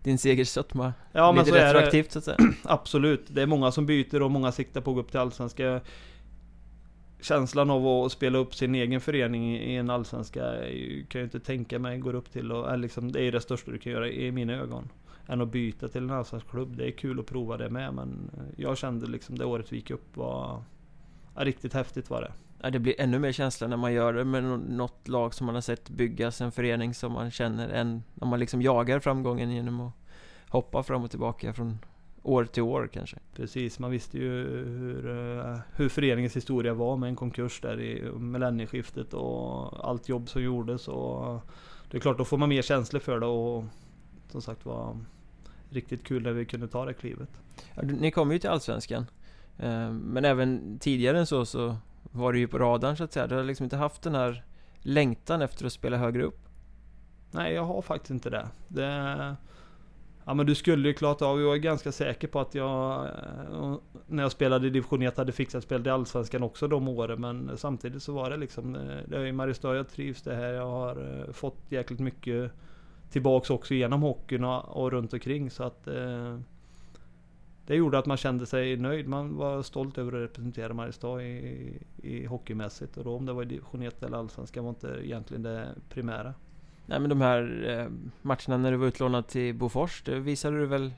din segersötma ja, lite så retroaktivt så att säga. Absolut. Det är många som byter och många siktar på att gå upp till Allsvenskan. känslan av att spela upp sin egen förening i en allsvenska kan jag inte tänka mig går upp till och liksom, det är det största du kan göra i mina ögon. Än att byta till en allsvensk klubb. Det är kul att prova det med men jag kände liksom det året vi gick upp var ja, riktigt häftigt var det. Ja, det blir ännu mer känsla när man gör det med något lag som man har sett byggas, en förening som man känner, än när man liksom jagar framgången genom att hoppa fram och tillbaka från år till år kanske. Precis, man visste ju hur, eh, hur föreningens historia var med en konkurs där i millennieskiftet och allt jobb som gjordes. Och det är klart, då får man mer känslor för det och som sagt var riktigt kul när vi kunde ta det klivet. Ja, ni kom ju till Allsvenskan. Eh, men även tidigare än så så var det ju på radarn så att säga. Du har liksom inte haft den här längtan efter att spela högre upp? Nej, jag har faktiskt inte det. det Ja men du skulle ju klart av, jag är ganska säker på att jag eh, När jag spelade i division 1 hade fixat spel i Allsvenskan också de åren men samtidigt så var det liksom eh, Det är i Mariestad jag trivs det här, jag har fått jäkligt mycket Tillbaks också genom hockeyn och, och runt omkring så att det gjorde att man kände sig nöjd, man var stolt över att representera Mariestad i, i hockeymässigt. Och då om det var i division 1 eller Allsvenskan var inte egentligen det primära. Nej men de här eh, matcherna när du var utlånad till Bofors, det visade du väl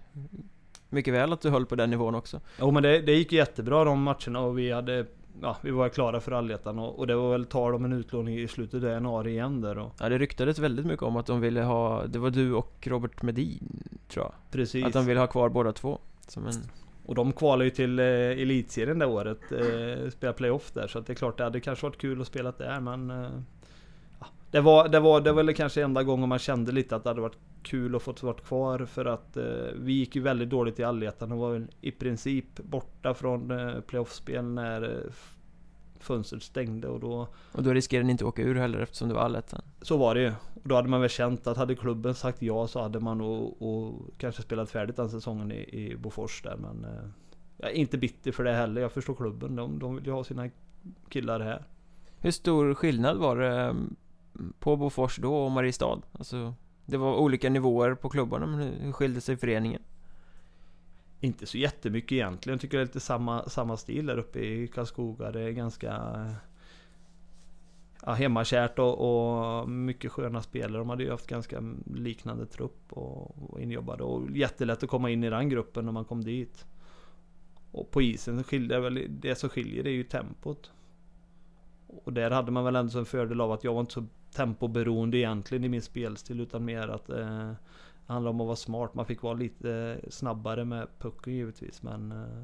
mycket väl att du höll på den nivån också? Jo men det, det gick jättebra de matcherna och vi hade Ja, vi var klara för allettan och, och det var väl tal om en utlåning i slutet av januari igen där och... Ja det ryktades väldigt mycket om att de ville ha, det var du och Robert Medin tror jag. Precis. Att de ville ha kvar båda två en... Och de kvalade ju till eh, Elitserien det året, eh, spelade playoff där. Så att det är klart det hade kanske varit kul att spela där men eh, det var, det var, det var väl kanske enda gången man kände lite att det hade varit kul att få vara kvar för att eh, vi gick ju väldigt dåligt i allettan och var väl i princip borta från eh, playoffspel när eh, fönstret stängde och då... Och då riskerade ni inte åka ur heller eftersom det var allettan? Så var det ju. Och då hade man väl känt att hade klubben sagt ja så hade man nog och kanske spelat färdigt den säsongen i, i Bofors där men... Eh, jag är inte bitter för det heller. Jag förstår klubben. De, de vill ju ha sina killar här. Hur stor skillnad var det på Bofors då och Mariestad? Alltså, det var olika nivåer på klubbarna, men hur skilde sig föreningen? Inte så jättemycket egentligen. Jag tycker det är lite samma, samma stil där uppe i Karlskoga. Det är ganska ja, hemmakärt och, och mycket sköna spelare. De hade ju haft ganska liknande trupp och, och injobbade. Och jättelätt att komma in i den gruppen när man kom dit. Och på isen skiljer väl, det som skiljer det är ju tempot. Och där hade man väl ändå en fördel av att jag var inte så tempoberoende egentligen i min spelstil utan mer att eh, det handlade om att vara smart. Man fick vara lite snabbare med pucken givetvis men eh,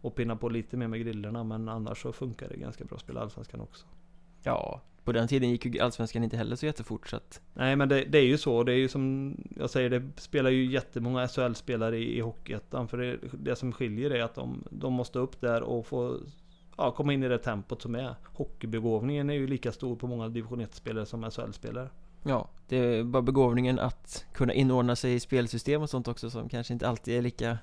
och pinna på lite mer med grillerna men annars så funkar det ganska bra att spela Allsvenskan också. Ja, på den tiden gick ju Allsvenskan inte heller så jättefort så att... Nej men det, det, är ju så. Det är ju som jag säger, det spelar ju jättemånga SHL-spelare i, i Hockeyettan. För det, det som skiljer är att de, de måste upp där och få ja, komma in i det tempot som är. Hockeybegåvningen är ju lika stor på många division 1-spelare som SHL-spelare. Ja, det är bara begåvningen att kunna inordna sig i spelsystem och sånt också som kanske inte alltid är lika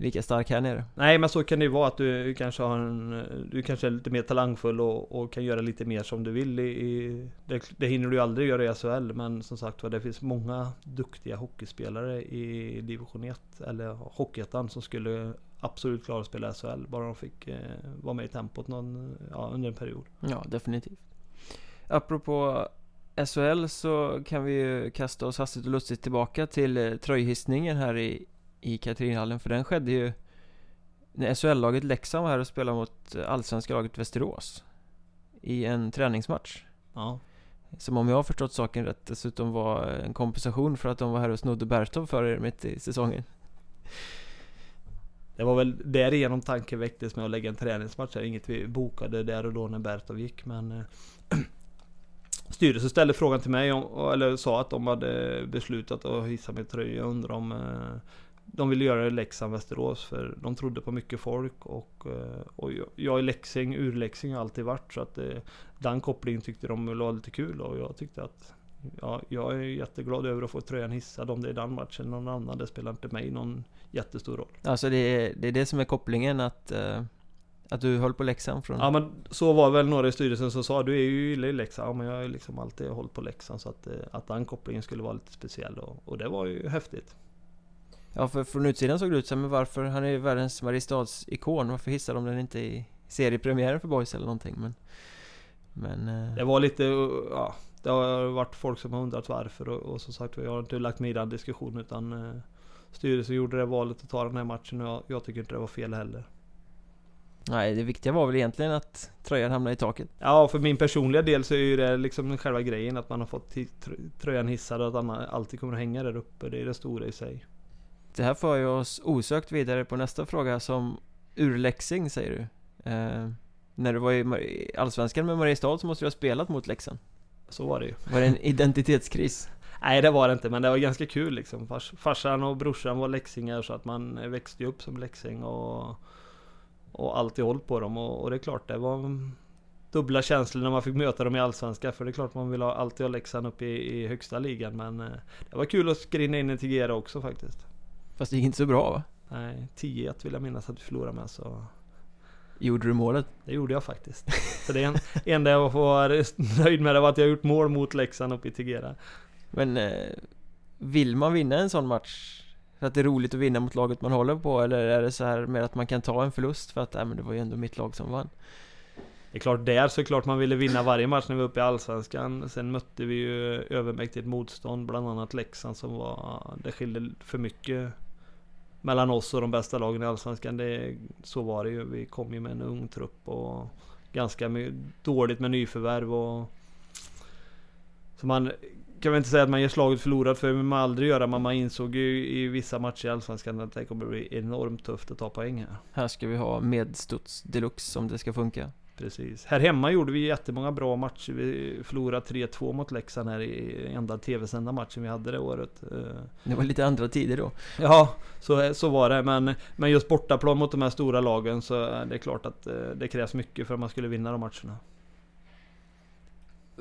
lika stark här nere. Nej men så kan det ju vara att du kanske har en, Du kanske är lite mer talangfull och, och kan göra lite mer som du vill i, i det, det, hinner du ju aldrig göra i SHL men som sagt var det finns många duktiga hockeyspelare i division 1 eller Hockeyettan som skulle absolut klara att spela SHL. Bara de fick eh, vara med i tempot någon, ja, under en period. Ja, definitivt. Apropå SHL så kan vi ju kasta oss hastigt och lustigt tillbaka till eh, tröjhissningen här i, i Katrinhallen. För den skedde ju när SHL-laget Leksand var här och spelade mot allsvenska laget Västerås. I en träningsmatch. Ja. Som om jag har förstått saken rätt dessutom var en kompensation för att de var här och snodde Bertov för er mitt i säsongen. Det var väl därigenom tanken väcktes med att lägga en träningsmatch. Det är inget vi bokade där och då när Bertov gick men eh, Styrelsen ställde frågan till mig om, eller sa att de hade beslutat att hissa min tröja. Jag undrar om eh, de ville göra det i Leksand, Västerås för de trodde på mycket folk och, eh, och jag är Leksing, ur Leksing har alltid varit så att eh, den kopplingen tyckte de var lite kul och jag tyckte att ja, jag är jätteglad över att få tröjan hissad om det är den matchen eller någon annan. Det spelar inte mig någon jättestor roll. Alltså det är det, är det som är kopplingen att uh, att du höll på Leksand från... Ja men så var väl några i styrelsen som sa du är ju i Leksand. Ja men jag har ju liksom alltid hållit på Leksand så att, eh, att den kopplingen skulle vara lite speciell och, och det var ju häftigt. Ja för från utsidan såg det ut så men varför? Han är ju världens Mariestads ikon. Varför hissar de den inte i seriepremiären för boys eller någonting men Men eh, Det var lite, ja Det har varit folk som har undrat varför och, och som sagt jag har inte lagt mig i den diskussionen utan eh, Styrelsen gjorde det valet att ta den här matchen och jag, jag tycker inte det var fel heller. Nej, det viktiga var väl egentligen att tröjan hamnade i taket. Ja, för min personliga del så är ju det liksom själva grejen att man har fått tröjan hissad och att man alltid kommer att hänga där uppe. Det är det stora i sig. Det här för ju oss osökt vidare på nästa fråga som urläxing säger du. Eh, när du var i Allsvenskan med Mariestad så måste du ha spelat mot Leksand. Så var det ju. Var det en identitetskris? Nej det var det inte men det var ganska kul liksom. Fars, farsan och brorsan var läxingar så att man växte upp som läxing och och alltid hållit på dem och, och, det är klart det var dubbla känslor när man fick möta dem i Allsvenskan. För det är klart man vill ha, alltid ha Leksand upp i, i högsta ligan. Men eh, det var kul att skrinna in i Tegera också faktiskt. Fast det gick inte så bra va? Nej, 10-1 vill jag minnas att vi förlorade med så... Gjorde du målet? Det gjorde jag faktiskt. Så det en, enda jag var nöjd med det var att jag gjort mål mot Leksand uppe i Tegera. Men eh, vill man vinna en sån match för att det är roligt att vinna mot laget man håller på eller är det så här mer att man kan ta en förlust för att, äh, men det var ju ändå mitt lag som vann? Det är klart där så är klart man ville vinna varje match när vi var uppe i Allsvenskan. Sen mötte vi ju övermäktigt motstånd, bland annat Leksand som var... Det skilde för mycket mellan oss och de bästa lagen i Allsvenskan. Det, så var det ju. Vi kom ju med en ung trupp och ganska dåligt med nyförvärv och... Så man kan väl inte säga att man ger slaget förlorat för det vill man aldrig göra men man insåg ju i vissa matcher i Allsvenskan att det kommer bli enormt tufft att ta poäng här. Här ska vi ha medstuds deluxe om det ska funka. Precis. Här hemma gjorde vi jättemånga bra matcher. Vi förlorade 3-2 mot Leksand här i enda tv-sända matchen vi hade det året. Eh, det var lite andra tider då. Ja, så, så var det. Men, men just bortaplan mot de här stora lagen så är det klart att eh, det krävs mycket för att man skulle vinna de matcherna.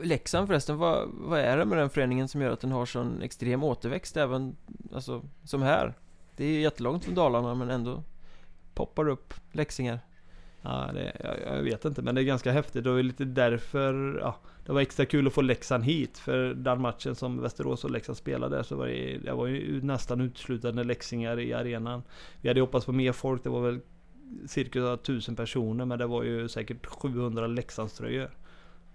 Leksand förresten, vad, vad är det med den föreningen som gör att den har sån extrem återväxt även, alltså, som här? Det är jättelångt från Dalarna men ändå poppar upp läxingar. Ja, det, jag, jag, vet inte men det är ganska häftigt och det är lite därför ja, Det var extra kul att få Leksand hit för den matchen som Västerås och Leksand spelade så var det, det var ju nästan utslutande läxingar i arenan. Vi hade hoppats på mer folk, det var väl cirka 1000 personer men det var ju säkert 700 Leksandströjor.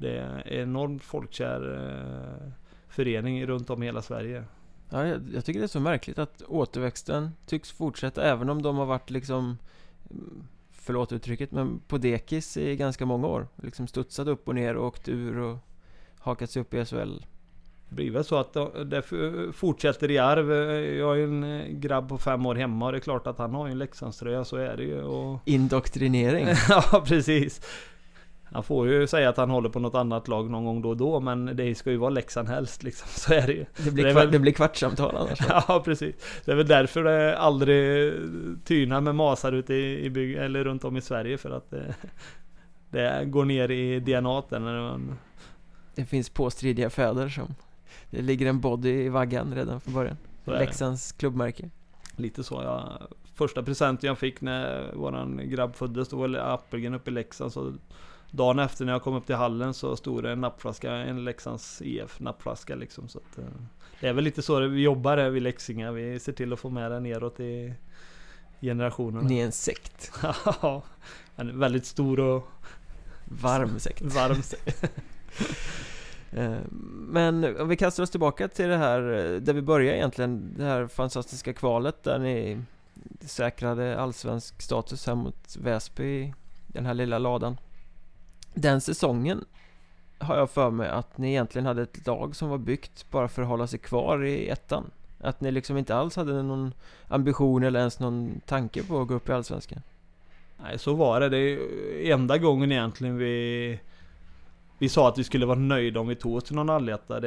Det är en enormt folkkär eh, förening runt om i hela Sverige. Ja, jag, jag, tycker det är så märkligt att återväxten tycks fortsätta även om de har varit liksom mm, Förlåt uttrycket men på dekis i ganska många år. Liksom studsat upp och ner och åkt ur och hakat sig upp i SHL. Det blir väl så att det fortsätter i arv. Jag har ju en eh, grabb på fem år hemma och det är klart att han har ju en Leksandströja, så är det ju. Och... Indoktrinering. ja, precis. Han får ju säga att han håller på något annat lag någon gång då och då men det ska ju vara Leksand helst liksom. Så är det ju. Det blir, det, väl... det blir kvartssamtal annars. ja precis. Det är väl därför det aldrig tynar med masar ute i, i bygg, eller runt om i Sverige för att det, det går ner i DNA när man... Det finns påstridiga fäder som Det ligger en body i vaggan redan från början. Leksands klubbmärke. Lite så ja. Första presenten jag fick när våran grabb föddes, då var Appelgren uppe i Leksand så Dagen efter när jag kom upp till hallen så stod det en nappflaska, en Leksands IF nappflaska liksom. Så att, eh, det är väl lite så vi jobbar här vid Leksinga. Vi ser till att få med det neråt i generationerna. Ni är en sekt. ja, en väldigt stor och varm sekt. Varm sekt. Eh, men om vi kastar oss tillbaka till det här eh, där vi började egentligen Det här fantastiska kvalet där ni säkrade allsvensk status här mot Väsby i den här lilla ladan den säsongen har jag för mig att ni egentligen hade ett lag som var byggt bara för att hålla sig kvar i ettan. Att ni liksom inte alls hade någon ambition eller ens någon tanke på att gå upp i Allsvenskan. Nej, så var det. Det är enda gången egentligen vi vi sa att vi skulle vara nöjda om vi tog oss till någon alletta.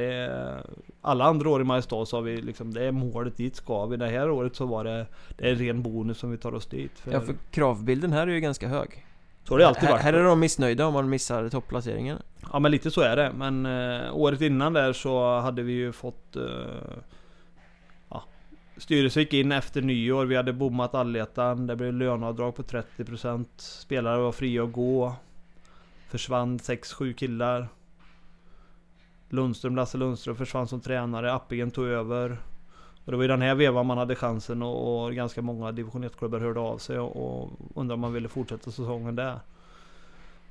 Alla andra år i Mariestad sa vi liksom det är målet, dit ska vi. Det här året så var det, det är ren bonus om vi tar oss dit. För... Ja, för kravbilden här är ju ganska hög. Så har det alltid varit. Här är de missnöjda om man missar topplaceringen. Ja men lite så är det. Men eh, året innan där så hade vi ju fått... Eh, ja, styrelsen gick in efter nyår. Vi hade bommat allettan. Det blev löneavdrag på 30%. Spelare var fria att gå. Försvann 6-7 killar. Lundström, Lasse Lundström försvann som tränare. Appelgren tog över. Och det var i den här vevan man hade chansen och, och ganska många division 1-klubbar hörde av sig och, och undrade om man ville fortsätta säsongen där.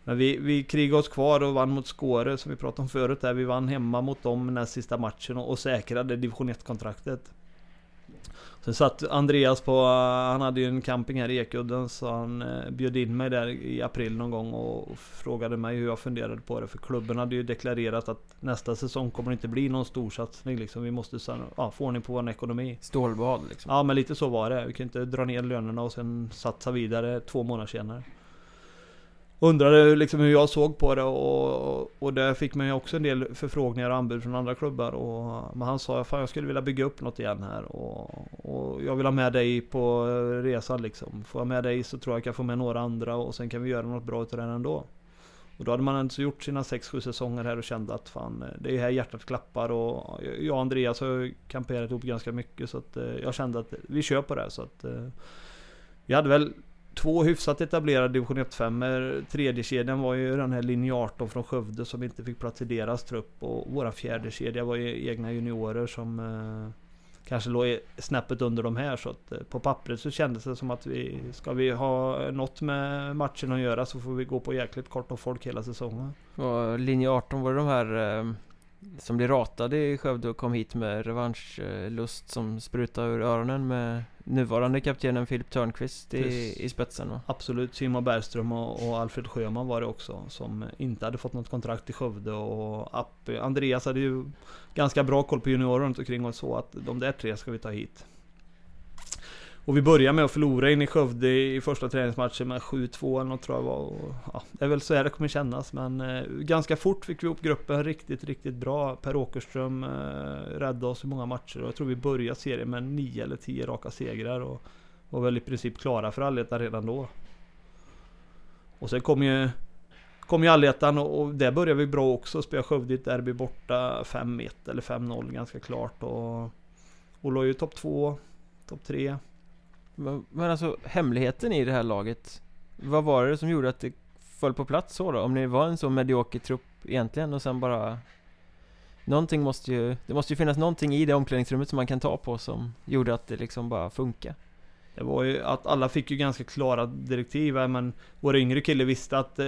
Men vi, vi krigade oss kvar och vann mot Skåre som vi pratade om förut där. Vi vann hemma mot dem näst sista matchen och, och säkrade division 1-kontraktet. Sen satt Andreas på, han hade ju en camping här i Ekudden så han eh, bjöd in mig där i april någon gång och frågade mig hur jag funderade på det. För klubben hade ju deklarerat att nästa säsong kommer det inte bli någon storsatsning liksom. Vi måste ja, få ordning på vår ekonomi. Stålbad liksom. Ja men lite så var det. Vi kan inte dra ner lönerna och sen satsa vidare två månader senare undrade liksom hur jag såg på det och, och där fick man ju också en del förfrågningar och anbud från andra klubbar. Och, men han sa att jag skulle vilja bygga upp något igen här och, och, jag vill ha med dig på resan liksom. Får jag med dig så tror jag att jag kan få med några andra och sen kan vi göra något bra utav det ändå. Och då hade man alltså gjort sina 6-7 säsonger här och kände att fan, det är här hjärtat klappar och jag och Andreas har kamperat ihop ganska mycket så att eh, jag kände att vi kör på det. Så att, eh, vi hade väl två hyfsat etablerade division 1 5 Tredje kedjan var ju den här linje 18 från Skövde som inte fick plats i deras trupp. Och våra fjärde kedja var ju egna juniorer som eh, kanske låg snäppet under de här. Så att eh, på pappret så kändes det som att vi ska vi ha något med matchen att göra så får vi gå på jäkligt kort och folk hela säsongen. Och linje 18 var det de här eh, som blev ratade i Skövde och kom hit med revanschlust som sprutade ur öronen med nuvarande kaptenen Filip Törnqvist i, i spetsen va? Absolut, Simon Bergström och, och, Alfred Sjöman var det också som inte hade fått något kontrakt i Skövde och App, Andreas hade ju ganska bra koll på juniorer runt omkring och så att de där tre ska vi ta hit. Och vi börjar med att förlora in i Skövde i första träningsmatchen med 7-2 eller något tror jag var. Och, ja, det är väl så här det kommer kännas men eh, ganska fort fick vi upp gruppen riktigt, riktigt bra. Per Åkerström eh, räddade oss i många matcher och jag tror vi började serien med 9 eller 10 raka segrar och var väl i princip klara för allettan redan då. Och sen kom ju Kom ju allettan och, och där började vi bra också. Spelade Skövde i ett derby borta 5-1 eller 5-0 ganska klart och, och låg ju topp 2, topp 3. Men alltså hemligheten i det här laget Vad var det som gjorde att det föll på plats så då? Om ni var en så medioker trupp egentligen och sen bara Någonting måste ju Det måste ju finnas någonting i det omklädningsrummet som man kan ta på som gjorde att det liksom bara funkar det var ju att alla fick ju ganska klara direktiv. Men våra yngre killar visste att eh,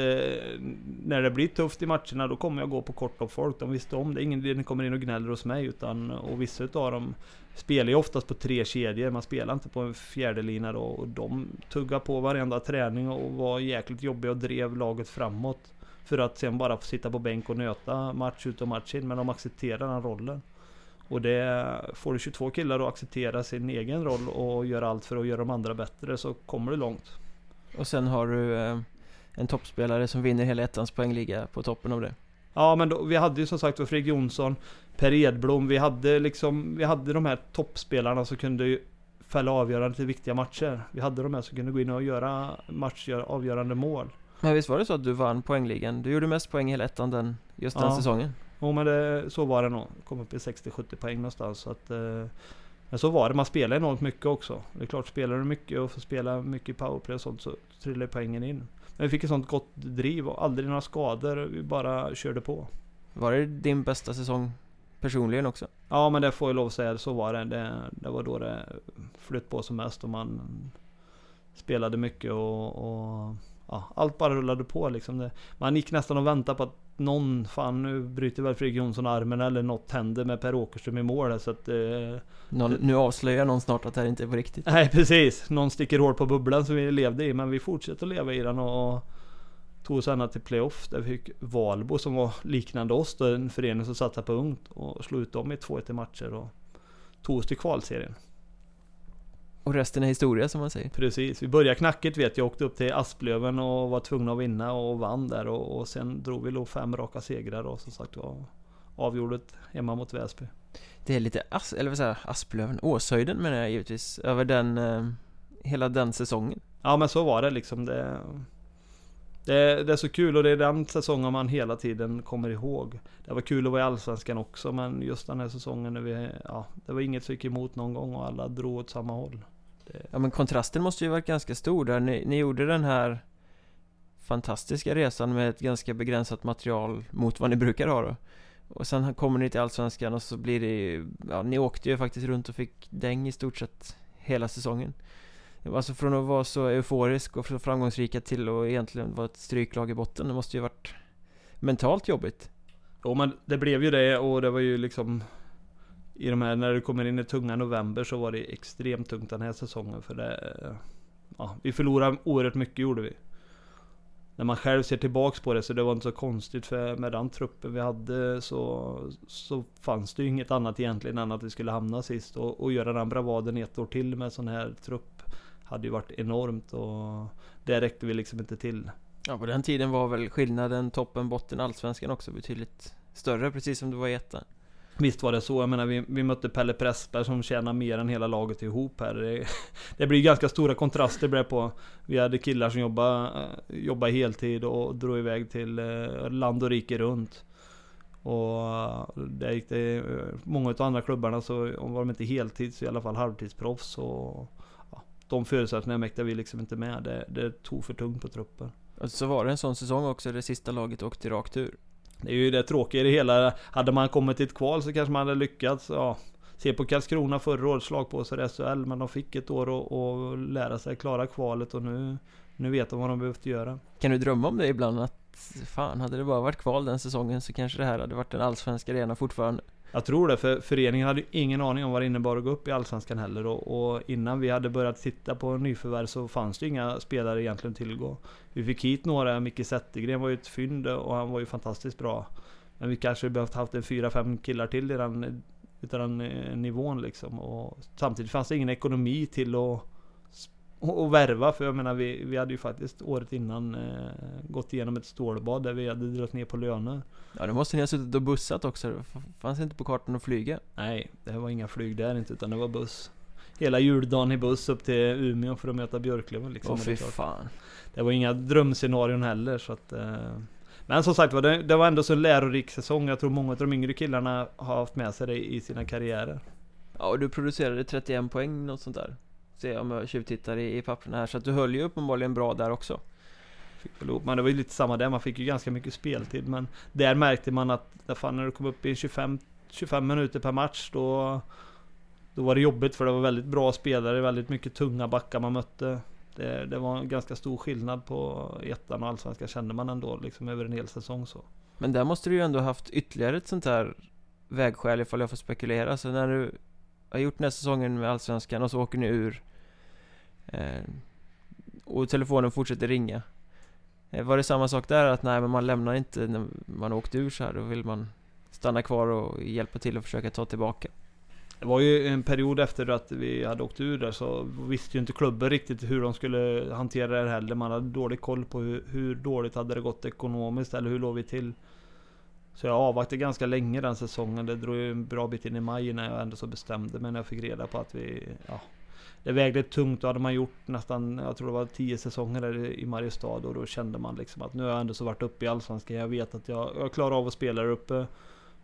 när det blir tufft i matcherna då kommer jag gå på kort av folk. De visste om det. Ingen kommer in och gnäller hos mig. Utan, och vissa utav dem spelar ju oftast på tre kedjor. Man spelar inte på en fjärde lina då. Och de tuggade på varenda träning och var jäkligt jobbiga och drev laget framåt. För att sen bara få sitta på bänk och nöta match ut och match in. Men de accepterade den rollen. Och det får du 22 killar att acceptera sin egen roll och göra allt för att göra de andra bättre så kommer du långt. Och sen har du eh, en toppspelare som vinner hela ettans poängliga på toppen av det. Ja men då, vi hade ju som sagt Fredrik Jonsson, Per Edblom, vi hade liksom, vi hade de här toppspelarna som kunde fälla avgörande till viktiga matcher. Vi hade de här som kunde gå in och göra matchavgörande mål. Men visst var det så att du vann poängligan? Du gjorde mest poäng i hela ettan den, just den ja. säsongen? Jo men det, så var det nog. Kom upp i 60-70 poäng någonstans. Så att, eh, men så var det. Man spelar enormt mycket också. Det är klart, spelar du mycket och får spela mycket powerplay och sånt så trillar poängen in. Men vi fick ett sånt gott driv och aldrig några skador. Vi bara körde på. Var det din bästa säsong personligen också? Ja men det får jag lov att säga. Så var det. Det, det var då det flöt på som mest och man spelade mycket och, och ja, allt bara rullade på liksom. Det, man gick nästan och väntade på att någon, fan nu bryter väl Fredrik Jonsson armen eller något händer med Per Åkerström i mål så att... Eh, någon, nu avslöjar någon snart att det här inte är på riktigt. Nej precis, någon sticker hål på bubblan som vi levde i men vi fortsätter att leva i den och, och tog oss ända till playoff där vi fick Valbo som var liknande oss då, en förening som satsade på ungt och slog ut dem i 2-1 matcher och tog oss till kvalserien. Och resten är historia som man säger. Precis, vi började knackigt vet jag. Åkte upp till Asplöven och var tvungna att vinna och vann där. Och, och sen drog vi nog fem raka segrar och som sagt var avgjordet hemma mot Väsby. Det är lite As eller vad säger Asplöven, Åshöjden menar jag givetvis. Över den, eh, hela den säsongen. Ja men så var det liksom. Det, det, det, är så kul och det är den säsongen man hela tiden kommer ihåg. Det var kul att vara i Allsvenskan också men just den här säsongen när vi, ja, det var inget som gick emot någon gång och alla drog åt samma håll. Ja men kontrasten måste ju varit ganska stor där. Ni, ni gjorde den här fantastiska resan med ett ganska begränsat material mot vad ni brukar ha då. Och sen kommer ni till Allsvenskan och så blir det ju... ja, ni åkte ju faktiskt runt och fick däng i stort sett hela säsongen. Alltså från att vara så euforisk och så framgångsrika till att egentligen vara ett stryklag i botten Det måste ju varit mentalt jobbigt Jo men det blev ju det och det var ju liksom i de här, när det kommer in i tunga november så var det extremt tungt den här säsongen för det... Ja, vi förlorade oerhört mycket gjorde vi. När man själv ser tillbaks på det så det var inte så konstigt för med den truppen vi hade så, så fanns det ju inget annat egentligen än att vi skulle hamna sist och, och göra den bravaden ett år till med sån här trupp hade ju varit enormt och det räckte vi liksom inte till. Ja på den tiden var väl skillnaden toppen botten allsvenskan också betydligt större precis som det var i ettan. Visst var det så. Jag menar vi, vi mötte Pelle Pressberg som tjänar mer än hela laget ihop här. Det, det blir ganska stora kontraster på. Vi hade killar som jobbade, eh, jobbade heltid och drog iväg till eh, land och rike runt. Och eh, där gick det, många av andra klubbarna så var de inte heltid så i alla fall halvtidsproffs. Och, ja, de förutsättningarna mäktade vi liksom inte med. Det, det tog för tungt på truppen. Så var det en sån säsong också, det sista laget åkte rakt ur. Det är ju det tråkiga i det hela. Hade man kommit till ett kval så kanske man hade lyckats. Ja, se på Karlskrona förra året, slag på sig SHL. Men de fick ett år att lära sig klara kvalet och nu, nu vet de vad de behövt göra. Kan du drömma om det ibland? Att fan, hade det bara varit kval den säsongen så kanske det här hade varit en allsvensk arena fortfarande. Jag tror det, för föreningen hade ingen aning om vad det innebar att gå upp i Allsvenskan heller. Och, och innan vi hade börjat titta på nyförvärv så fanns det inga spelare egentligen tillgå. Vi fick hit några, Micke Zettergren var ju ett fynd och han var ju fantastiskt bra. Men vi kanske behövt haft en fyra, fem killar till i den, i den eh, nivån liksom. Och samtidigt fanns det ingen ekonomi till att och, värva. För jag menar vi, vi hade ju faktiskt året innan eh, gått igenom ett stålbad där vi hade dragit ner på löner. Ja då måste ni ha suttit och bussat också. Det fanns inte på kartan att flyga. Nej, det var inga flyg där inte utan det var buss. Hela juldagen i buss upp till Umeå för att möta Björklöven liksom. Åh fy fan. Det var inga drömscenarion heller så att eh, men som sagt var, det, det var ändå så en lärorik säsong. Jag tror många av de yngre killarna har haft med sig det i sina karriärer. Ja, och du producerade 31 poäng, något sånt där. Jag om jag tjuvtittar i, i papperna här. Så att du höll ju uppenbarligen bra där också. Men det var ju lite samma där, man fick ju ganska mycket speltid. Men där märkte man att fan, när du kom upp i 25, 25 minuter per match då Då var det jobbigt för det var väldigt bra spelare, väldigt mycket tunga backar man mötte. Det, det var en ganska stor skillnad på ettan och allsvenskan kände man ändå liksom över en hel säsong så. Men där måste du ju ändå haft ytterligare ett sånt här vägskäl ifall jag får spekulera. Så när du har gjort den här säsongen med allsvenskan och så åker ni ur Eh, och telefonen fortsätter ringa. Eh, var det samma sak där? Att nej, men man lämnar inte när man åkt ur så här. Då vill man stanna kvar och hjälpa till och försöka ta tillbaka. Det var ju en period efter att vi hade åkt ur där så visste ju inte klubben riktigt hur de skulle hantera det heller. Man hade dålig koll på hur, hur dåligt hade det gått ekonomiskt eller hur låg vi till. Så jag avvaktade ganska länge den säsongen. Det drog ju en bra bit in i maj när jag ändå så bestämde mig när jag fick reda på att vi, ja, det vägde tungt. Då hade man gjort nästan, jag tror det var 10 säsonger i Mariestad och då kände man liksom att nu har jag ändå så varit uppe i Allsvenskan. Jag vet att jag, jag klarar av att spela där uppe.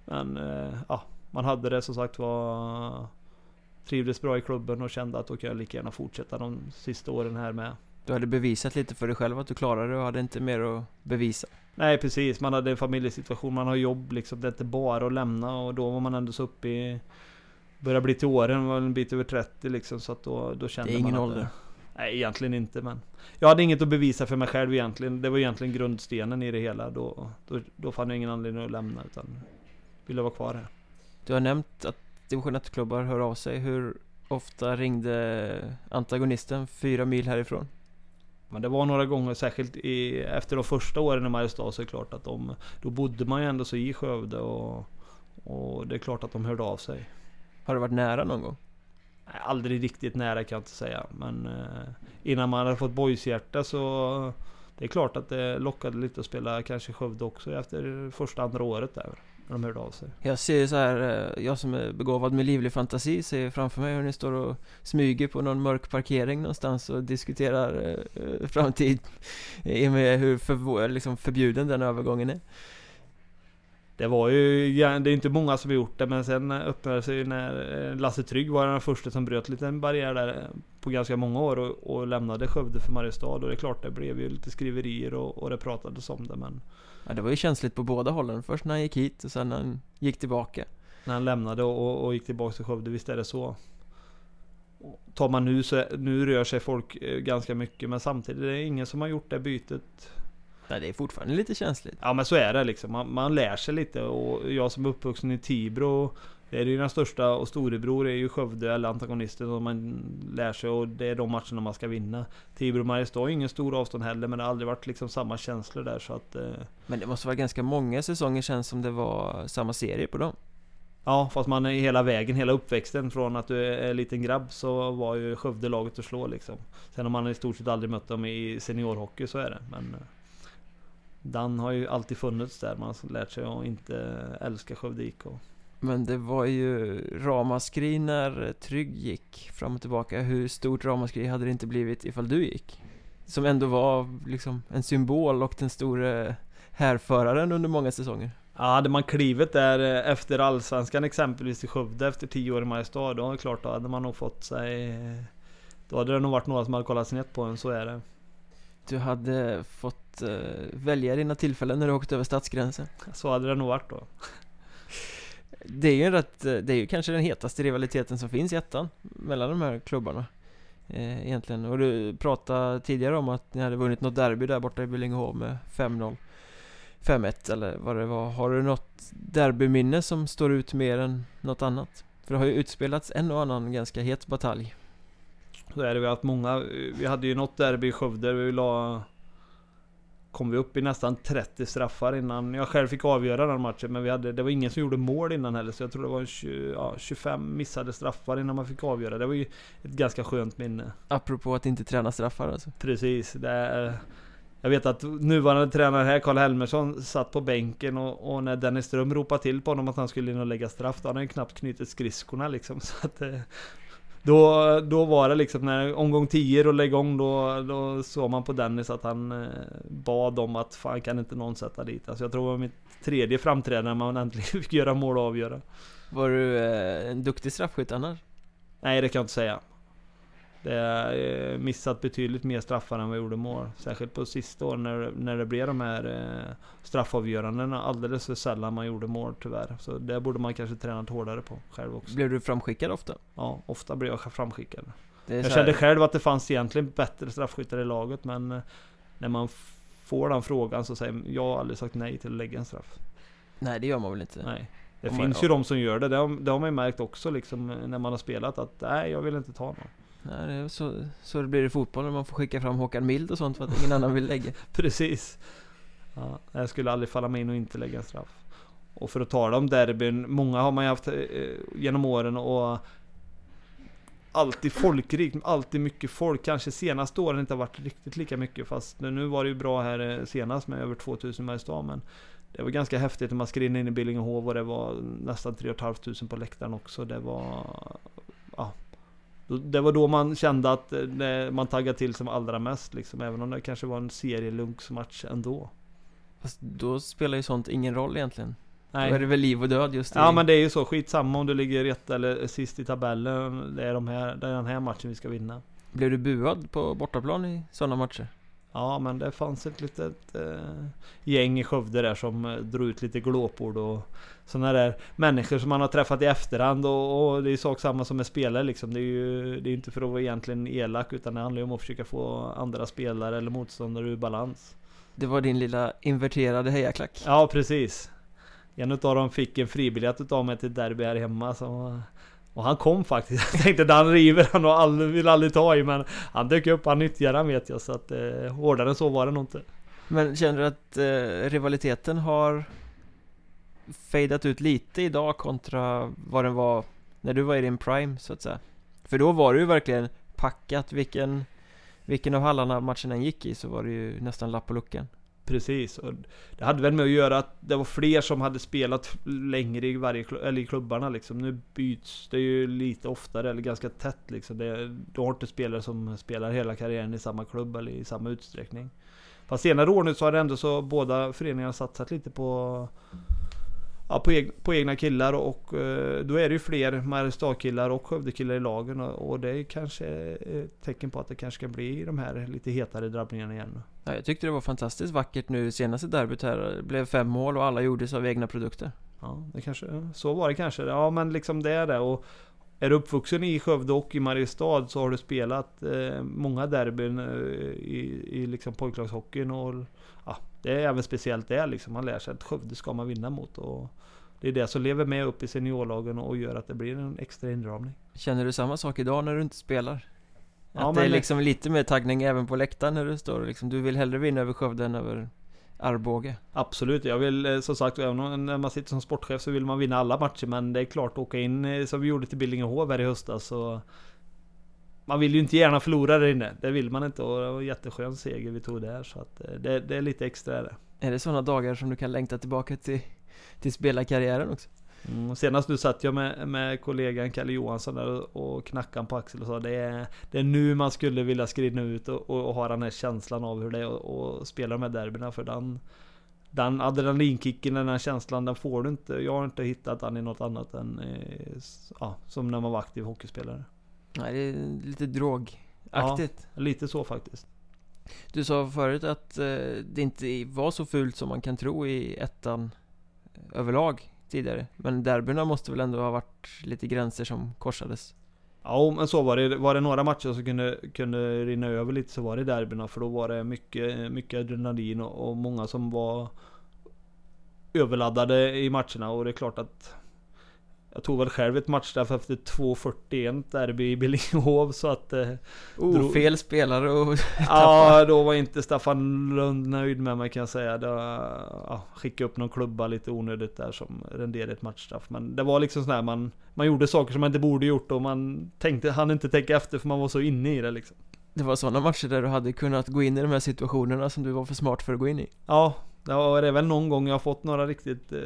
Men eh, ja, man hade det som sagt var trivdes bra i klubben och kände att då kan jag lika gärna fortsätta de sista åren här med. Du hade bevisat lite för dig själv att du klarade det och hade inte mer att bevisa. Nej precis, man hade en familjesituation, man har jobb liksom. Det är inte bara att lämna och då var man ändå så uppe i Börjar bli till åren, var en bit över 30 liksom så att då, då kände man Det är ingen ålder. det, Nej egentligen inte men Jag hade inget att bevisa för mig själv egentligen. Det var egentligen grundstenen i det hela. Då, då, då fann jag ingen anledning att lämna utan Ville vara kvar här. Du har nämnt att division 1-klubbar hör av sig. Hur ofta ringde antagonisten fyra mil härifrån? Men det var några gånger, särskilt i, efter de första åren i Mariestad så är det klart att de Då bodde man ju ändå så i Skövde och Och det är klart att de hörde av sig har du varit nära någon gång? Nej, aldrig riktigt nära kan jag inte säga. Men eh, innan man hade fått boyshjärta så... Det är klart att det lockade lite att spela kanske Skövde också efter första, andra året där. När de hörde av sig. Jag ser så här, eh, jag som är begåvad med livlig fantasi ser framför mig hur ni står och smyger på någon mörk parkering någonstans och diskuterar eh, framtid. I och med hur för, liksom förbjuden den övergången är. Det var ju, det är inte många som har gjort det men sen öppnade det sig när eh, Lasse Trygg var den första som bröt lite en barriär där eh, på ganska många år och, och lämnade Skövde för Mariestad. Och det är klart det blev ju lite skriverier och, och det pratades om det men Ja det var ju känsligt på båda hållen, först när han gick hit och sen när han gick tillbaka. När han lämnade och, och gick tillbaka till Skövde, visst är det så? Tar man nu så nu rör sig folk eh, ganska mycket men samtidigt är det ingen som har gjort det bytet. Nej, det är fortfarande lite känsligt. Ja men så är det liksom. Man, man lär sig lite och jag som är uppvuxen i Tibro det är ju den största och storebror är ju Skövde eller antagonisten som man lär sig och det är de matcherna man ska vinna. Tibro och Mariestad är ingen stor avstånd heller men det har aldrig varit liksom samma känslor där så att... Eh... Men det måste vara ganska många säsonger känns som det var samma serie på dem. Ja, fast man är hela vägen, hela uppväxten från att du är liten grabb så var ju Skövde laget att slå liksom. Sen har man i stort sett aldrig mött dem i seniorhockey, så är det. Men eh, Dan har ju alltid funnits där, man har lärt sig att inte älska Skövde IK. Men det var ju ramaskri när Trygg gick fram och tillbaka. Hur stort ramaskri hade det inte blivit ifall du gick? Som ändå var liksom en symbol och den store härföraren under många säsonger. Ja, hade man klivit där eh, efter Allsvenskan exempelvis i Skövde efter 10 år i Mariestad, då är det klart, då hade man nog fått sig... Då hade det nog varit några som hade kollat snett på en, så är det. Du hade fått uh, välja dina tillfällen när du åkte över stadsgränsen. Så hade det nog varit då. Det är ju rätt, eh, det är ju kanske den hetaste rivaliteten som finns i ettan Mellan de här klubbarna eh, Egentligen, och du pratade tidigare om att ni hade vunnit något derby där borta i Billingehov med 5-0 5-1 eller vad det var Har du något derbyminne som står ut mer än något annat? För det har ju utspelats en och annan ganska het batalj Så är det, vi har haft många Vi hade ju något derby i Skövde, vi la kom vi upp i nästan 30 straffar innan jag själv fick avgöra den matchen. Men vi hade, det var ingen som gjorde mål innan heller. Så jag tror det var 20, ja, 25 missade straffar innan man fick avgöra. Det var ju ett ganska skönt minne. Apropå att inte träna straffar alltså? Precis. Det är, jag vet att nuvarande tränare här, Karl Helmersson, satt på bänken och, och när Dennis Ström ropade till på honom att han skulle in och lägga straff, då hade han knappt knutit skridskorna liksom. Så att, eh, då, då var det liksom när omgång 10 rullade igång då, då såg man på Dennis att han eh, bad om att fan kan inte någon sätta dit. Alltså jag tror det var mitt tredje framträdande när man äntligen fick göra mål och avgöra. Var du eh, en duktig straffskytt annars? Nej det kan jag inte säga. Det har eh, missat betydligt mer straffar än vad jag gjorde mål. Särskilt på sista åren när, när det blev de här eh, straffavgörandena. Alldeles för sällan man gjorde mål tyvärr. Så det borde man kanske tränat hårdare på själv också. Blev du framskickad ofta? Ja, ofta blev jag framskickad. Jag kände själv att det fanns egentligen bättre straffskyttar i laget men eh, när man får den frågan så säger man, jag har aldrig sagt nej till att lägga en straff. Nej det gör man väl inte? Nej. Det Om finns ju de som gör det. Det har, det har man ju märkt också liksom när man har spelat att nej jag vill inte ta någon. Nej, det är så, så det blir i fotboll när man får skicka fram Håkan Mild och sånt för att ingen annan vill lägga. Precis. Ja, jag skulle aldrig falla mig in och inte lägga en straff. Och för att tala om derbyn, många har man ju haft eh, genom åren och alltid folkrikt, alltid mycket folk. Kanske senaste åren inte har varit riktigt lika mycket fast nu var det ju bra här eh, senast med över 2000 Mariestad men det var ganska häftigt när man skrev in i Billingehov och det var nästan 3 500 på läktaren också. Det var det var då man kände att eh, man taggade till som allra mest liksom, även om det kanske var en serielunksmatch ändå. Fast då spelar ju sånt ingen roll egentligen. Nej. Då är det väl liv och död just det. Ja men det är ju så, skitsamma om du ligger ett eller sist i tabellen. Det är, de här, det är den här matchen vi ska vinna. Blev du buad på bortaplan i sådana matcher? Ja men det fanns ett litet eh, gäng i Skövde där som eh, drog ut lite glåpord och sådana där människor som man har träffat i efterhand och, och det är sak samma som med spelare liksom. Det är ju det är inte för att vara egentligen elak utan det handlar ju om att försöka få andra spelare eller motståndare ur balans. Det var din lilla inverterade hejaklack? Ja precis. En av dem fick en fribiljett utav mig till derby här hemma så och han kom faktiskt. Jag tänkte den river han och aldrig, vill aldrig ta i men han dök upp, han nyttjade den vet jag så att eh, hårdare än så var det nog inte. Men känner du att eh, rivaliteten har fejdat ut lite idag kontra vad den var när du var i din prime så att säga? För då var det ju verkligen packat, vilken, vilken av hallarna matchen än gick i så var det ju nästan lapp på luckan. Precis, och det hade väl med att göra att det var fler som hade spelat längre i, varje, eller i klubbarna liksom. Nu byts det ju lite oftare, eller ganska tätt liksom. Det, du har inte spelare som spelar hela karriären i samma klubb eller i samma utsträckning. Fast senare år nu så har det ändå så båda föreningarna satsat lite på ja, på, eg på egna killar och eh, då är det ju fler Mariestad-killar och Skövde-killar i lagen och, och det är kanske ett tecken på att det kanske ska bli de här lite hetare drabbningarna igen. Ja, jag tyckte det var fantastiskt vackert nu senaste derbyt här. Det blev fem mål och alla gjordes av egna produkter. Ja, det kanske, så var det kanske. Ja, men liksom det är det och är du uppvuxen i Skövde och i Mariestad så har du spelat eh, många derbyn eh, i, i liksom pojklagshockeyn. Och, ja, det är även speciellt det liksom. Man lär sig att Skövde ska man vinna mot. Och det är det som lever med upp i seniorlagen och gör att det blir en extra inramning. Känner du samma sak idag när du inte spelar? Att Ja, det är liksom lite mer taggning även på läktaren när du står liksom, Du vill hellre vinna över Skövde än över Arboga Absolut, jag vill eh, som sagt, även när man sitter som sportchef så vill man vinna alla matcher. Men det är klart, åka in eh, som vi gjorde till Billingehov här i höstas så... Man vill ju inte gärna förlora där inne. Det vill man inte och det var en jätteskön seger vi tog där. Så att eh, det, det är lite extra är det. Är det sådana dagar som du kan längta tillbaka till, till spelarkarriären också? Mm, senast nu satt jag med, med kollegan Kalle Johansson där och knackade på axeln och sa det är, det är nu man skulle vilja skrida ut och, och, och ha den här känslan av hur det är att och spela de här derbyna för den den adrenalinkicken, den här känslan, den får du inte. Jag har inte hittat den i något annat än eh, ja, som när man var aktiv hockeyspelare. Nej, det är lite drogaktigt Lite så faktiskt. Du sa förut att eh, det inte var så fult som man kan tro i ettan överlag tidigare Men derbyna måste väl ändå ha varit lite gränser som korsades? Ja men så var det. Var det några matcher som kunde, kunde rinna över lite så var det derbyna. För då var det mycket, mycket adrenalin och, och många som var överladdade i matcherna. Och det är klart att jag tog väl själv ett matchstraff efter 2.41 derby i Billingehov så att... Eh, Oh, Drog- fel spelare och... ja, då var inte Staffan Lund nöjd med mig kan jag säga. Det, ja, skicka upp någon klubba lite onödigt där som renderade ett matchstraff. Men det var liksom sådär man, man gjorde saker som man inte borde gjort och man tänkte, han inte tänka efter för man var så inne i det liksom. Det var sådana matcher där du hade kunnat gå in i de här situationerna som du var för smart för att gå in i Ja, det var det är väl någon gång jag har fått några riktigt, eh,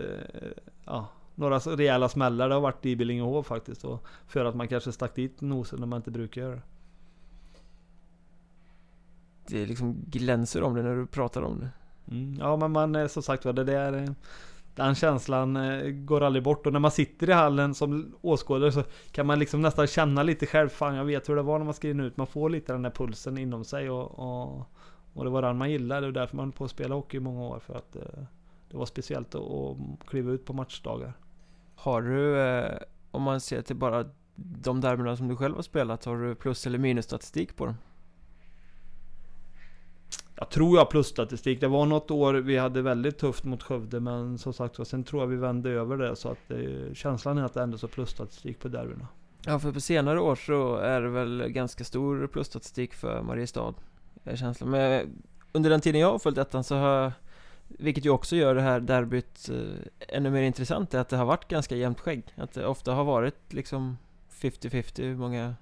ja, några rejäla smällar. Det har varit i Billingehov faktiskt. Och för att man kanske stack dit nosen när man inte brukar göra det. Det liksom glänser om det när du pratar om det. Mm, ja men man eh, som sagt var det där eh, Den känslan eh, går aldrig bort. Och när man sitter i hallen som åskådare så kan man liksom nästan känna lite själv. Fan jag vet hur det var när man skrev ut. Man får lite den där pulsen inom sig och, och, och det var den man gillade. Och därför man på att spela hockey i många år för att Det var speciellt att, att kliva ut på matchdagar Har du, eh, om man ser till bara de derbyna som du själv har spelat, har du plus eller minusstatistik på dem? Jag tror jag har plusstatistik. Det var något år vi hade väldigt tufft mot Skövde men som sagt sen tror jag vi vände över det så att eh, känslan är att det ändå är plusstatistik på derbyna. Ja, för på senare år så är det väl ganska stor plusstatistik för Mariestad är känslan. Men under den tiden jag har följt ettan så har jag, vilket ju också gör det här derbyt eh, ännu mer intressant, är att det har varit ganska jämnt skägg. Att det ofta har varit liksom 50-50 hur många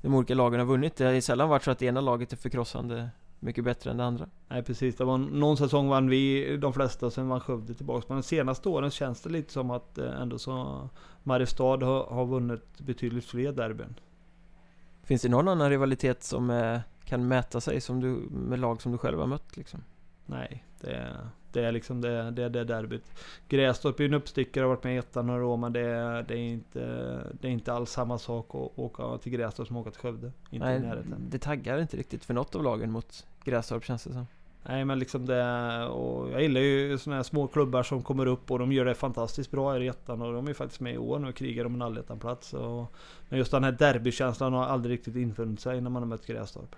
de olika lagen har vunnit. Det har sällan varit så att det ena laget är förkrossande mycket bättre än det andra. Nej precis, det var någon säsong vann vi de flesta, sen vann Skövde tillbaks. Men de senaste åren känns det lite som att eh, ändå så Mariestad har, har vunnit betydligt fler derbyn. Finns det någon annan rivalitet som eh, kan mäta sig som du, med lag som du själv har mött liksom? Nej, det är, det är liksom det, det, det derbyt. Grästorp är en uppstickare, har varit med i ettan några år men det det, är inte, det är inte alls samma sak att åka till Grästorp som att åka till Skövde. Inte i Nej, närheten. det taggar inte riktigt för något av lagen mot Grästorp känns det som. Nej men liksom det, och jag gillar ju såna här små klubbar som kommer upp och de gör det fantastiskt bra här i ettan och de är faktiskt med i år nu och krigar om en allettanplats. Men just den här derbykänslan har aldrig riktigt infunnit sig när man har mött Grästorp.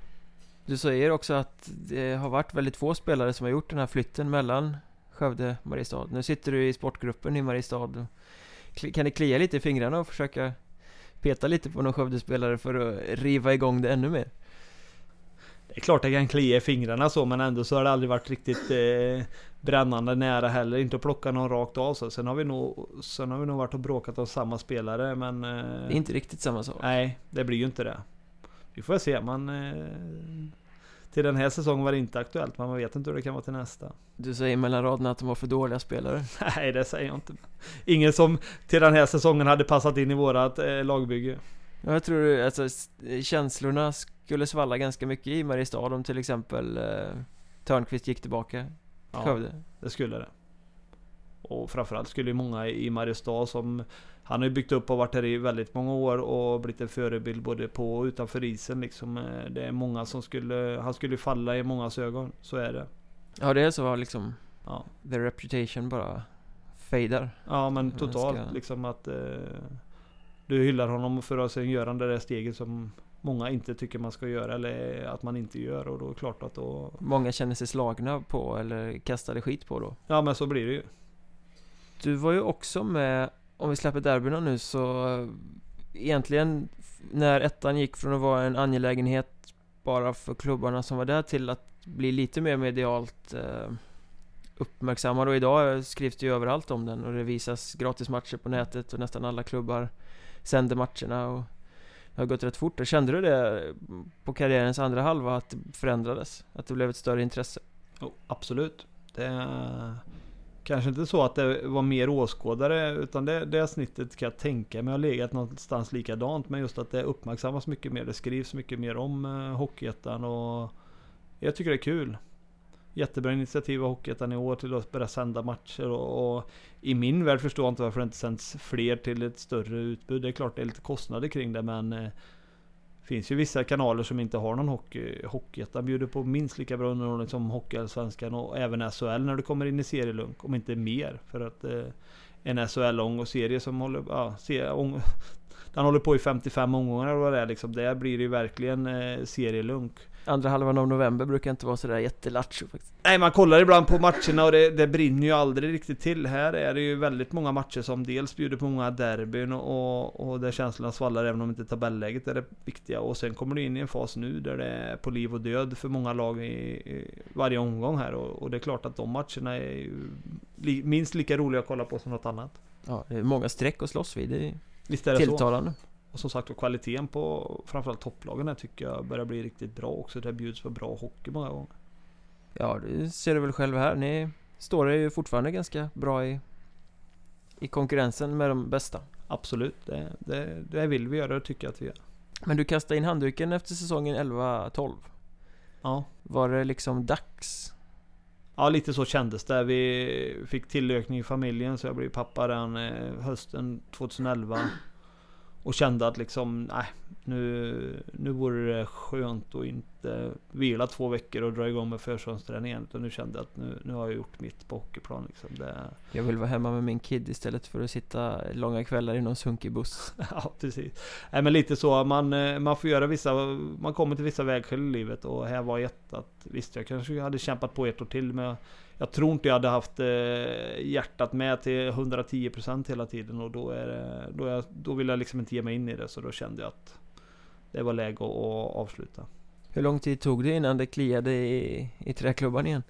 Du säger också att det har varit väldigt få spelare som har gjort den här flytten mellan Skövde och Mariestad. Nu sitter du i sportgruppen i Mariestad. Kan det klia lite i fingrarna och försöka peta lite på någon Skövdespelare för att riva igång det ännu mer? Det är klart det kan klia i fingrarna så men ändå så har det aldrig varit riktigt eh, brännande nära heller. Inte att plocka någon rakt av så. Sen har vi nog, sen har vi nog varit och bråkat om samma spelare men... Eh, Det är inte riktigt samma sak. Nej, det blir ju inte det. Vi får se, man... Eh, till den här säsongen var det inte aktuellt, men man vet inte hur det kan vara till nästa. Du säger mellan raderna att de var för dåliga spelare. Nej, det säger jag inte. Ingen som till den här säsongen hade passat in i vårat eh, lagbygge. Ja, Jag tror alltså känslorna skulle svalla ganska mycket i Mariestad om till exempel eh, Törnqvist gick tillbaka Ja, Skövde. det skulle det. Och framförallt skulle ju många i Mariestad som... Han har ju byggt upp och varit här i väldigt många år och blivit en förebild både på och utanför isen liksom. Eh, Det är många som skulle... Han skulle falla i mångas ögon. Så är det. Ja, det är så liksom Ja. the reputation bara fejdar. Ja men totalt ska- liksom att... Eh, du hyllar honom för att sen göra det där steget som många inte tycker man ska göra eller att man inte gör och då är det klart att då... Många känner sig slagna på eller kastade skit på då. Ja men så blir det ju. Du var ju också med, om vi släpper derbyna nu så Egentligen när ettan gick från att vara en angelägenhet bara för klubbarna som var där till att bli lite mer medialt eh, uppmärksammad och idag skrivs det ju överallt om den och det visas gratismatcher på nätet och nästan alla klubbar sänder matcherna och det har gått rätt fort. Kände du det på karriärens andra halva att det förändrades? Att det blev ett större intresse? Oh, absolut. Det kanske inte så att det var mer åskådare utan det, det snittet kan jag tänka mig har legat någonstans likadant. Men just att det uppmärksammas mycket mer. Det skrivs mycket mer om eh, Hockeyettan och jag tycker det är kul. Jättebra initiativ av Hockeyettan i år till att börja sända matcher och, och, i min värld förstår jag inte varför det inte sänds fler till ett större utbud. Det är klart det är lite kostnader kring det men eh, finns ju vissa kanaler som inte har någon hockey. Hockeyettan bjuder på minst lika bra underhållning som Hockeyallsvenskan och även SHL när du kommer in i serielunk. Om inte mer. För att eh, en SHL-ång och serie som håller... Ja, se, ång, den håller på i 55 omgångar eller vad det är liksom. Där blir det ju verkligen eh, serielunk. Andra halvan av november brukar inte vara sådär jättelattjo faktiskt. Nej, man kollar ibland på matcherna och det, det, brinner ju aldrig riktigt till. Här är det ju väldigt många matcher som dels bjuder på många derbyn och, och där känslorna svallar även om inte tabelläget är det viktiga. Och sen kommer du in i en fas nu där det är på liv och död för många lag i, i varje omgång här. Och, och, det är klart att de matcherna är ju li, minst lika roliga att kolla på som något annat. Ja, det är många streck att slåss vid. Visst är det tilltalande. Så. Och som sagt kvaliteten på framförallt topplagen här tycker jag börjar bli riktigt bra också. Det bjuds på bra hockey många gånger. Ja, det ser du väl själv här. Ni står ju fortfarande ganska bra i, i konkurrensen med de bästa. Absolut, det, det, det vill vi göra och tycker att vi gör. Men du kastade in handduken efter säsongen 11-12. Ja. Var det liksom dags? Ja, lite så kändes det. Vi fick tillökning i familjen så jag blev pappa den eh, hösten 2011. Och kände att liksom, nej, nu, nu vore det skönt att inte vila två veckor och dra igång med försäsongsträningen. Utan nu kände jag att nu, nu har jag gjort mitt på hockeyplan. Liksom. Det... Jag vill vara hemma med min kid istället för att sitta långa kvällar i någon sunkig buss. ja, precis. Nej, men lite så. Man, eh, man får göra vissa, man kommer till vissa vägskäl i livet och här var ett att visst, jag kanske hade kämpat på ett år till men jag tror inte jag hade haft eh, hjärtat med till 110% hela tiden och då, är det, då, är, då vill jag liksom inte ge mig in i det så då kände jag att det var läge att avsluta. Hur lång tid tog det innan det kliade i, i träklubban igen?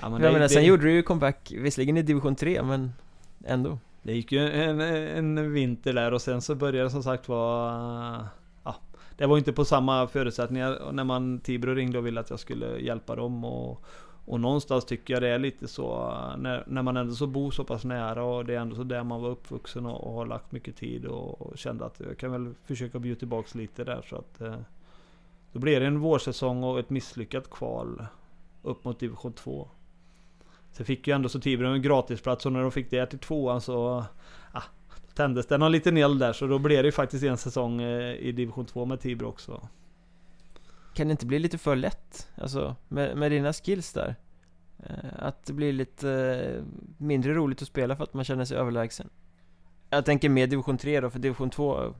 Ja, men jag menar, sen det... gjorde du ju comeback, visserligen i division 3 men ändå. Det gick ju en, en vinter där och sen så började det som sagt vara ja, Det var inte på samma förutsättningar när man Tibro ringde och ville att jag skulle hjälpa dem och och någonstans tycker jag det är lite så när, när man ändå så bor så pass nära och det är ändå så där man var uppvuxen och, och har lagt mycket tid och, och, kände att jag kan väl försöka bjuda tillbaks lite där så att eh, Då blev det en vårsäsong och ett misslyckat kval upp mot division 2. Sen fick ju ändå så Tibro en gratisplats och när de fick det till tvåan så ah, tändes det någon liten eld där så då blev det ju faktiskt en säsong eh, i division 2 med Tibro också. Kan det inte bli lite för lätt? Alltså med, med dina skills där eh, Att det blir lite eh, mindre roligt att spela för att man känner sig överlägsen Jag tänker mer division 3 då, för division 2 eh,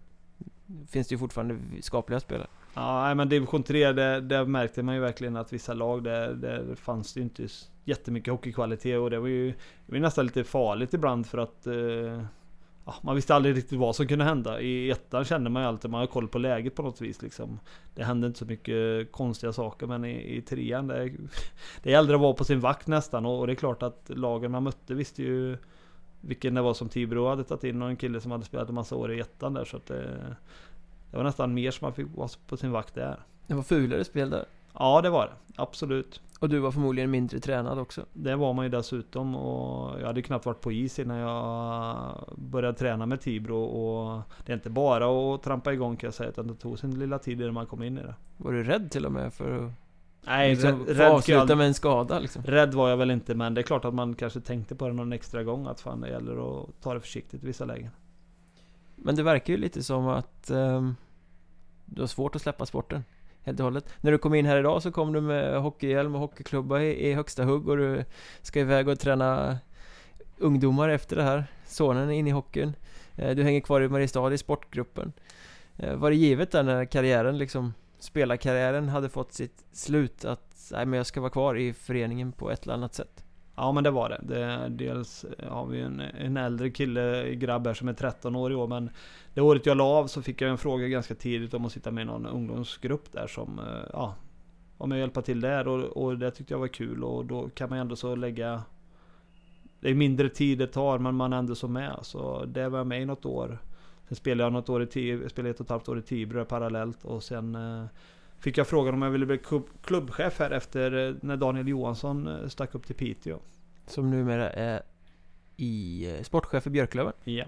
Finns det ju fortfarande skapliga spelare Ja, men division 3, det, det märkte man ju verkligen att vissa lag, där, där fanns det ju inte jättemycket hockeykvalitet och det var ju det var nästan lite farligt ibland för att eh, ja, man visste aldrig riktigt vad som kunde hända. I ettan kände man ju alltid, man har koll på läget på något vis liksom. Det hände inte så mycket konstiga saker men i, i trean, det, det gällde att vara på sin vakt nästan. Och, och, det är klart att lagen man mötte visste ju vilken det var som Tibro hade tagit in och en kille som hade spelat en massa år i ettan där. Så att det, det var nästan mer som man fick vara på sin vakt där. Det var fulare spel där? Ja det var det, absolut. Och du var förmodligen mindre tränad också? Det var man ju dessutom och jag hade knappt varit på is innan jag började träna med Tibro och det är inte bara att trampa igång kan jag säga utan det tog sin lilla tid innan man kom in i det. Var du rädd till och med för att Nej, liksom, rädd, avsluta jag, med en skada liksom? Rädd var jag väl inte men det är klart att man kanske tänkte på det någon extra gång att fan det gäller att ta det försiktigt i vissa lägen. Men det verkar ju lite som att um, du har svårt att släppa sporten helt och hållet. När du kom in här idag så kom du med hockeyhjälm och hockeyklubba i, i högsta hugg och du ska iväg och träna ungdomar efter det här. Sonen är inne i hockeyn. Eh, du hänger kvar i Mariestad i sportgruppen. Eh, var det givet där när karriären liksom, spelarkarriären hade fått sitt slut att, nej men jag ska vara kvar i föreningen på ett eller annat sätt? Ja men det var det. det dels har vi en, en äldre kille, grabb här som är 13 år i år. Men det året jag la av så fick jag en fråga ganska tidigt om att sitta med i någon ungdomsgrupp där som, eh, ja, om jag hjälpa till där och, och det tyckte jag var kul och då kan man ju ändå så lägga Det är mindre tid det tar men man är ändå så med. Så det var jag med i något år. Sen spelade jag något år i spelade ett och ett halvt år i Tibro parallellt och sen eh, Fick jag frågan om jag ville bli klubbchef här efter eh, när Daniel Johansson eh, stack upp till Piteå. Som numera är i sportchef i Björklöven? Ja.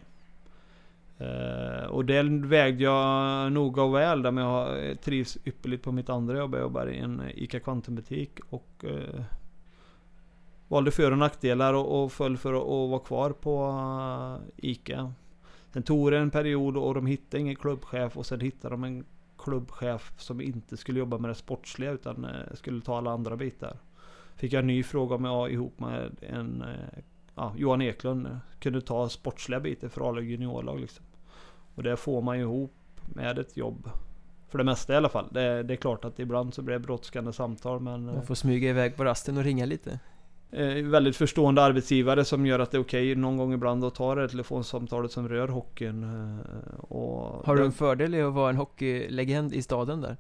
Uh, och det vägde jag noga och väl där men jag trivs ypperligt på mitt andra jobb. Jag jobbar i en ICA Kvantum-butik och uh, valde för och nackdelar och, och föll för att, att vara kvar på uh, ICA. Sen tog det en period och de hittade ingen klubbchef och sen hittade de en klubbchef som inte skulle jobba med det sportsliga utan skulle ta alla andra bitar. Fick jag en ny fråga om jag ihop med en ja, Johan Eklund kunde ta sportsliga bitar för A-lag juniorlag liksom. Och det får man ju ihop med ett jobb. För det mesta i alla fall. Det, det är klart att ibland så blir det brådskande samtal men... Man får smyga iväg på rasten och ringa lite. Eh, väldigt förstående arbetsgivare som gör att det är okej okay, någon gång ibland att ta det telefonsamtalet som rör hockeyn. Eh, har du en fördel i att vara en hockeylegend i staden där?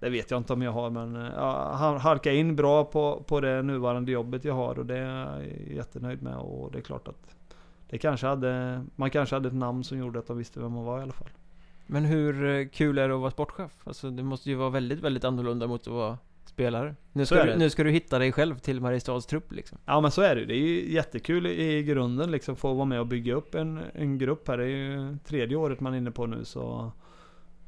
Det vet jag inte om jag har men eh, jag halkar in bra på, på det nuvarande jobbet jag har och det är jag jättenöjd med och det är klart att det kanske hade, man kanske hade ett namn som gjorde att de visste vem man var i alla fall. Men hur kul är det att vara sportchef? Alltså det måste ju vara väldigt, väldigt annorlunda mot att vara spelare. Nu ska, du, nu ska du hitta dig själv till Mariestads trupp liksom. Ja men så är det Det är ju jättekul i grunden liksom få vara med och bygga upp en, en grupp här. Det är ju tredje året man är inne på nu så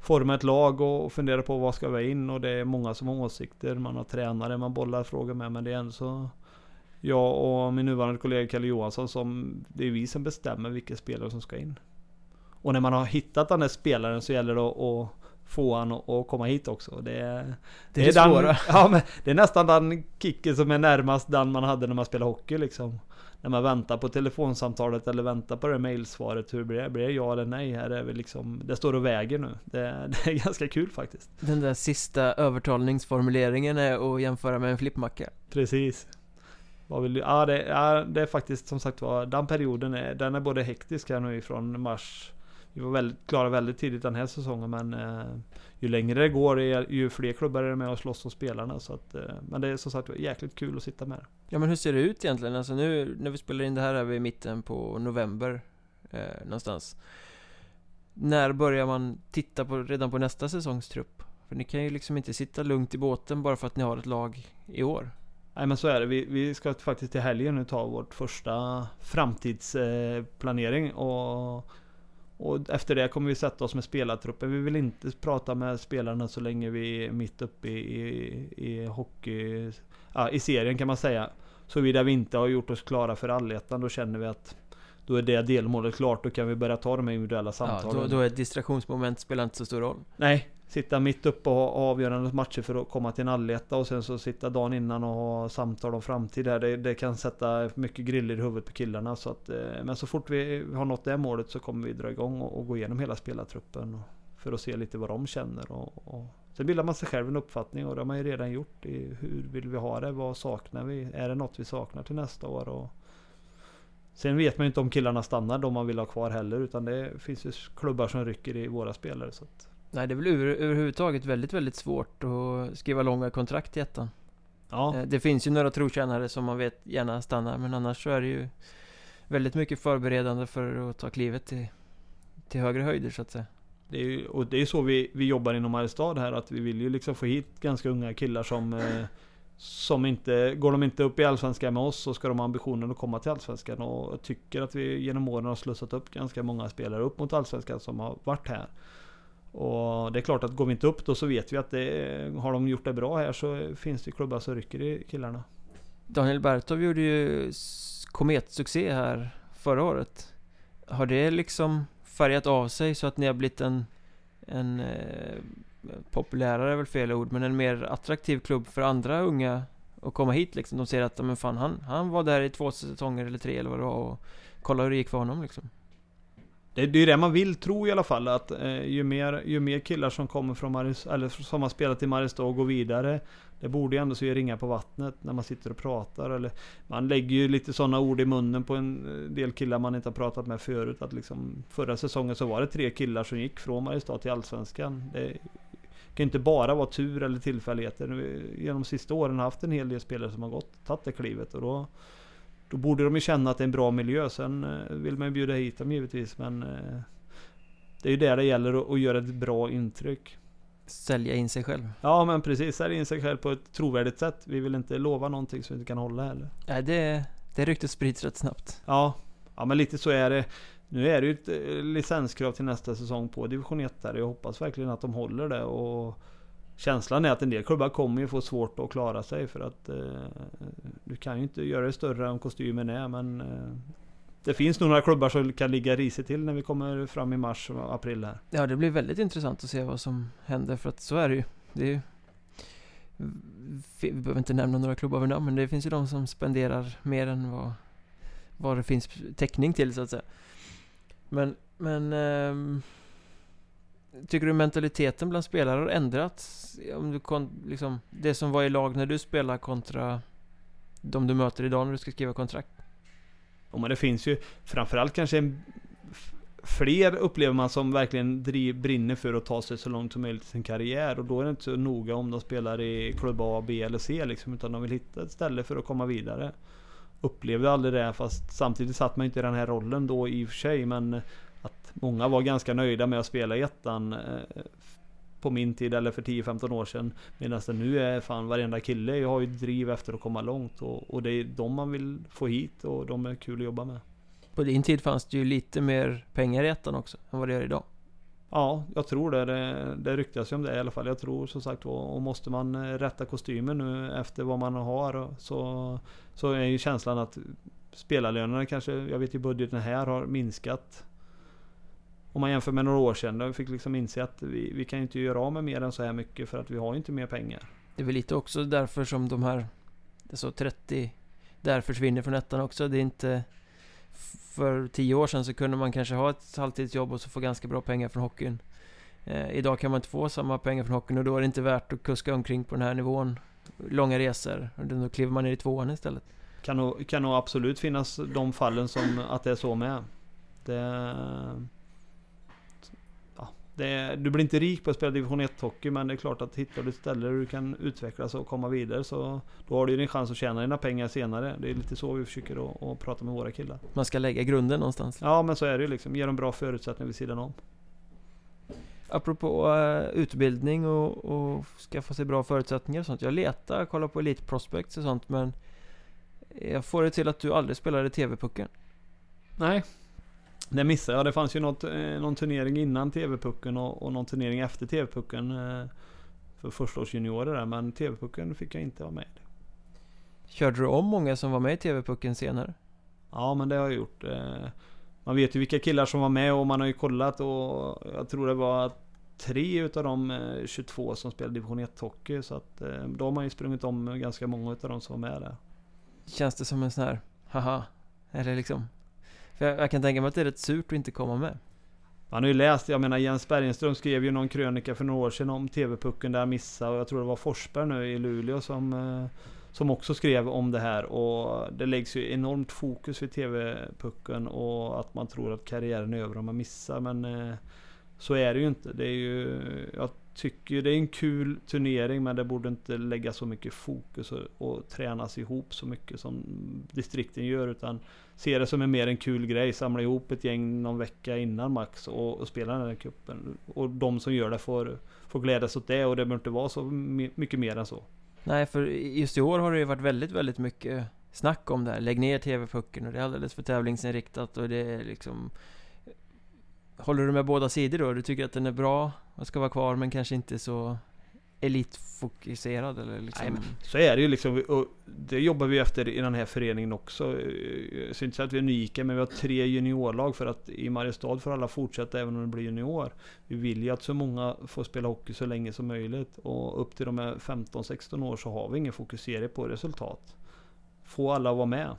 forma ett lag och fundera på vad ska vi in och det är många som har åsikter. Man har tränare man bollar frågor med men det är ändå så jag och min nuvarande kollega Kalle Johansson som det är vi som bestämmer vilka spelare som ska in. Och när man har hittat den där spelaren så gäller det att få han att komma hit också. Det, är, det är, det är den, ja, men det är nästan den kicken som är närmast den man hade när man spelade hockey liksom när man väntar på telefonsamtalet eller väntar på det mejlsvaret. Hur blir det? Blir det ja eller nej? Här är vi liksom, det står och väger nu. Det, det, är ganska kul faktiskt. Den där sista övertalningsformuleringen är att jämföra med en flippmacka. Precis. Vad vill du? Ja, det, ja, det är faktiskt som sagt var, den perioden är, den är både hektisk här nu ifrån mars. Vi var väldigt klara väldigt tidigt den här säsongen men eh, ju längre det går ju fler klubbar är med och slåss om spelarna. Så att, eh, men det är som sagt jäkligt kul att sitta med. Ja men hur ser det ut egentligen? Alltså nu när vi spelar in det här är vi i mitten på november eh, någonstans. När börjar man titta på, redan på nästa säsongstrupp? För ni kan ju liksom inte sitta lugnt i båten bara för att ni har ett lag i år. Nej men så är det. Vi, vi ska faktiskt till helgen nu ta vårt första framtidsplanering. och och efter det kommer vi sätta oss med spelartruppen. Vi vill inte prata med spelarna så länge vi är mitt uppe i, i, i hockey... Ja, i serien kan man säga. Såvida vi inte har gjort oss klara för allettan, då känner vi att då är det delmålet klart, då kan vi börja ta de individuella samtalen. Ja, då, då är distraktionsmoment spelar inte så stor roll. Nej, sitta mitt uppe och ha avgörande matcher för att komma till en alletta och sen så sitta dagen innan och ha samtal om framtid här. Det, det kan sätta mycket griller i huvudet på killarna. Så att, eh, men så fort vi har nått det målet så kommer vi dra igång och, och gå igenom hela spelartruppen. För att se lite vad de känner. Och, och. Sen bildar man sig själv en uppfattning och det har man ju redan gjort. I hur vill vi ha det? Vad saknar vi? Är det något vi saknar till nästa år? Och, Sen vet man ju inte om killarna stannar de man vill ha kvar heller utan det finns ju klubbar som rycker i våra spelare. Så att Nej, det är väl över, överhuvudtaget väldigt, väldigt svårt att skriva långa kontrakt i ettan. Ja. Eh, det finns ju några trotjänare som man vet gärna stannar, men annars så är det ju väldigt mycket förberedande för att ta klivet till, till högre höjder så att säga. Det är ju, och det är så vi, vi jobbar inom Mariestad här, att vi vill ju liksom få hit ganska unga killar som eh, som inte, går de inte upp i Allsvenskan med oss så ska de ha ambitionen att komma till Allsvenskan. Och jag tycker att vi genom åren har slussat upp ganska många spelare upp mot Allsvenskan som har varit här. Och det är klart att går vi inte upp då så vet vi att det, har de gjort det bra här så finns det klubbar som rycker i killarna. Daniel Bertov gjorde ju kometsuccé här förra året. Har det liksom färgat av sig så att ni har blivit en, en eh, populärare är väl fel ord, men en mer attraktiv klubb för andra unga att komma hit liksom. De ser att, men fan han, han var där i två säsonger eller tre eller vad det var och kolla hur det gick för honom liksom det, det är det man vill tro i alla fall. Att eh, ju, mer, ju mer killar som kommer från Maris, eller som har spelat i Mariestad och går vidare. Det borde ju ändå se ringa på vattnet när man sitter och pratar. Eller, man lägger ju lite sådana ord i munnen på en eh, del killar man inte har pratat med förut. Att liksom, förra säsongen så var det tre killar som gick från Mariestad till Allsvenskan. Det kan ju inte bara vara tur eller tillfälligheter. Genom de sista åren har haft en hel del spelare som har gått, tagit det klivet. Och då, då borde de ju känna att det är en bra miljö. Sen eh, vill man ju bjuda hit dem givetvis. Men eh, det är ju där det gäller att, göra ett bra intryck. Sälja in sig själv. Ja men precis, sälja in sig själv på ett trovärdigt sätt. Vi vill inte lova någonting som vi inte kan hålla heller. Nej, det, det ryktet sprids rätt snabbt. Ja, ja men lite så är det. Nu är det ju ett eh, licenskrav till nästa säsong på division 1 där. Jag hoppas verkligen att de håller det. Och Känslan är att en del klubbar kommer ju få svårt att klara sig för att eh, du kan ju inte göra det större än kostymen är men eh, det finns nog några klubbar som kan ligga risigt till när vi kommer fram i mars och april här. Ja, det blir väldigt intressant att se vad som händer för att så är det ju. Det är ju vi behöver inte nämna några klubbar vid namn, men det finns ju de som spenderar mer än vad, vad det finns täckning till så att säga. Men, men Eh, Tycker du mentaliteten bland spelare har ändrats? Om du kon, liksom, det som var i lag när du spelar kontra de du möter idag när du ska skriva kontrakt? Ja, men det finns ju framförallt kanske en, fler upplever man som verkligen driv, brinner för att ta sig så långt som möjligt i sin karriär. Och då är det inte så noga om de spelar i klubb A, B eller C liksom. Utan de vill hitta ett ställe för att komma vidare. Upplevde aldrig det fast samtidigt satt man inte i den här rollen då i och för sig. Men många var ganska nöjda med att spela i ettan eh, på min tid eller för 10-15 år sedan. Medan det nu är fan varenda kille har ju driv efter att komma långt och, och det är de man vill få hit och de är kul att jobba med. På din tid fanns det ju lite mer pengar i ettan också än vad det gör idag. Ja, jag tror det. Det, det ryktas ju om det i alla fall. Jag tror som sagt och måste man eh, rätta kostymen nu efter vad man har så, så är ju känslan att spelarlönerna kanske, jag vet ju budgeten här har minskat om man jämför med några år sedan. Då vi fick liksom inse att vi, vi kan inte göra av med mer än så här mycket för att vi har inte mer pengar. Det är väl lite också därför som de här, så 30 där försvinner från ettan också. Det är inte för tio år sedan så kunde man kanske ha ett halvtidsjobb och så få ganska bra pengar från hockeyn. Eh, idag kan man inte få samma pengar från hockeyn och då är det inte värt att kuska omkring på den här nivån. Långa resor. Och då kliver man ner i tvåan istället. Kan nog, kan nog absolut finnas de fallen som att det är så med. Det, det, du blir inte rik på att spela division 1 hockey men det är klart att hittar du ett ställe där du kan utvecklas och komma vidare så då har du din chans att tjäna dina pengar senare. Det är lite så vi försöker att, att prata med våra killar. Man ska lägga grunden någonstans. Ja men så är det ju liksom. Ge dem bra förutsättningar vid sidan om. Apropå uh, utbildning och, och skaffa sig bra förutsättningar och sånt. Jag letar, kollar på Elite Prospects och sånt men jag får det till att du aldrig spelade TV-pucken. Nej, det missade jag. Det fanns ju något, eh, någon turnering innan TV-pucken och, och någon turnering efter TV-pucken. Eh, för förstaårsjuniorer där. Men TV-pucken fick jag inte vara med i. Körde du om många som var med i TV-pucken senare? Ja men det har jag gjort. Eh, man vet ju vilka killar som var med och man har ju kollat och jag tror det var tre utav de 22 som spelade division 1 hockey. Så att då har man ju sprungit om ganska många utav de som var med där. Känns det som en sån här, haha, eller liksom för jag, jag, kan tänka mig att det är rätt surt att inte komma med. Man har ju läst, jag menar Jens Bergenström skrev ju någon krönika för några år sedan om TV-pucken där han missade och jag tror det var Forsberg nu i Luleå som eh, som också skrev om det här och det läggs ju enormt fokus vid TV-pucken och att man tror att karriären är över om man missar men eh, så är det ju inte. Det är ju, jag tycker det är en kul turnering men det borde inte lägga så mycket fokus och, och tränas ihop så mycket som distrikten gör utan se det som en mer en kul grej. Samla ihop ett gäng någon vecka innan max och, och spela den här cupen. Och de som gör det får, får glädjas åt det och det behöver inte vara så mycket mer än så. Nej, för just i år har det ju varit väldigt, väldigt mycket snack om det här. Lägg ner TV-pucken och det är alldeles för tävlingsinriktat och det är liksom Håller du med båda sidor då? Du tycker att den är bra och ska vara kvar men kanske inte så elitfokuserad eller liksom? Nej, så är det ju liksom. Och det jobbar vi efter i den här föreningen också. Jag inte säga att vi är unika men vi har tre juniorlag för att i Mariestad får alla fortsätta även om det blir junior. Vi vill ju att så många får spela hockey så länge som möjligt. Och upp till de är 15-16 år så har vi ingen fokusering på resultat. Få alla att vara med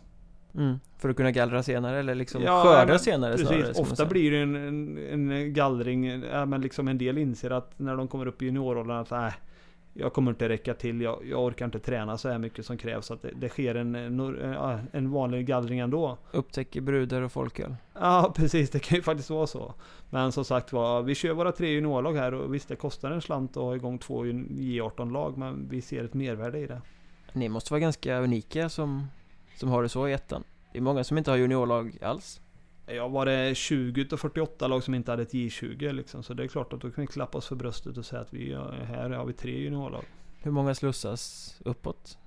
mm. För att kunna gallra senare eller liksom Ja, skörda men senare Precis, snarare, ofta blir det en, en, en gallring, men liksom en del inser att när de kommer upp i junioråldern att nej, jag kommer inte räcka till, jag, jag orkar inte träna så här mycket som krävs. Att det, det sker en, en, en vanlig gallring ändå. Upptäcker brudar och folköl Ja precis, det kan ju faktiskt vara så. Men som sagt var, vi kör våra tre juniorlag här och visst det kostar en slant att ha igång två J18-lag men vi ser ett mervärde i det. Ni måste vara ganska unika som, som har det så i ettan Det är många som inte har juniorlag alls Jag var det 20 utav 48 lag som inte hade ett J20 liksom. Så det är klart att då kan vi klappa oss för bröstet och säga att vi är- här har vi tre juniorlag. Hur många slussas uppåt?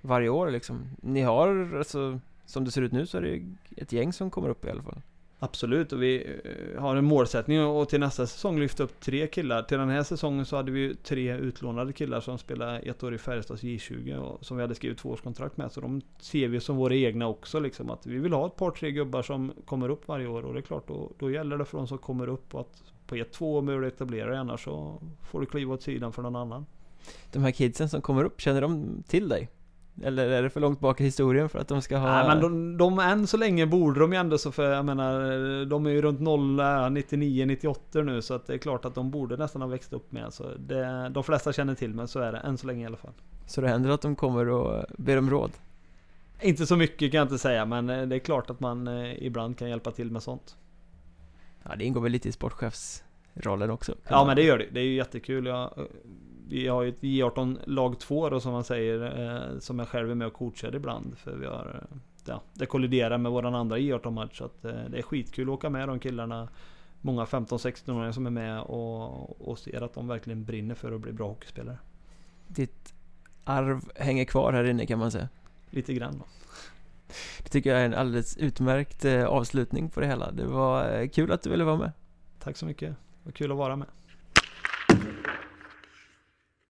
Varje år liksom? Ni har alltså Som det ser ut nu så är det ett gäng som kommer upp i alla fall Absolut, och vi eh, har en målsättning och till nästa säsong lyfta upp tre killar. Till den här säsongen så hade vi ju tre utlånade killar som spelade ett år i Färjestads J20 och som vi hade skrivit tvåårskontrakt med. Så de ser vi som våra egna också liksom. Att vi vill ha ett par tre gubbar som kommer upp varje år och det är klart då, då gäller det för de som kommer upp och att på ett, två år behöver etablera dig annars så får du kliva åt sidan för någon annan. De här kidsen som kommer upp, känner de till dig? Eller är det för långt bak i historien för att de ska ha Nej men de, de än så länge borde de ju ändå så för jag menar De är ju runt 0, äh, 99, 98 nu så att det är klart att de borde nästan ha växt upp med så det, De flesta känner till men så är det än så länge i alla fall. Så det händer att de kommer och ber om råd? Inte så mycket kan jag inte säga men eh, det är klart att man eh, ibland kan hjälpa till med sånt. Ja det ingår väl lite i sportchefsrollen också? Ja men det gör det, det är ju jättekul. Jag, eh, Vi har ju ett J18 lag 2 då som man säger eh, Som jag själv är med och coachar ibland. För vi har eh, Ja, det kolliderar med våran andra J18 match så att eh, det är skitkul att åka med de killarna. Många 15-16-åringar som är med och, och ser att de verkligen brinner för att bli bra hockeyspelare. Ditt arv hänger kvar här inne kan man säga. Lite grann då. Det tycker jag är en alldeles utmärkt avslutning på det hela. Det var kul att du ville vara med. Tack så mycket, vad kul att vara med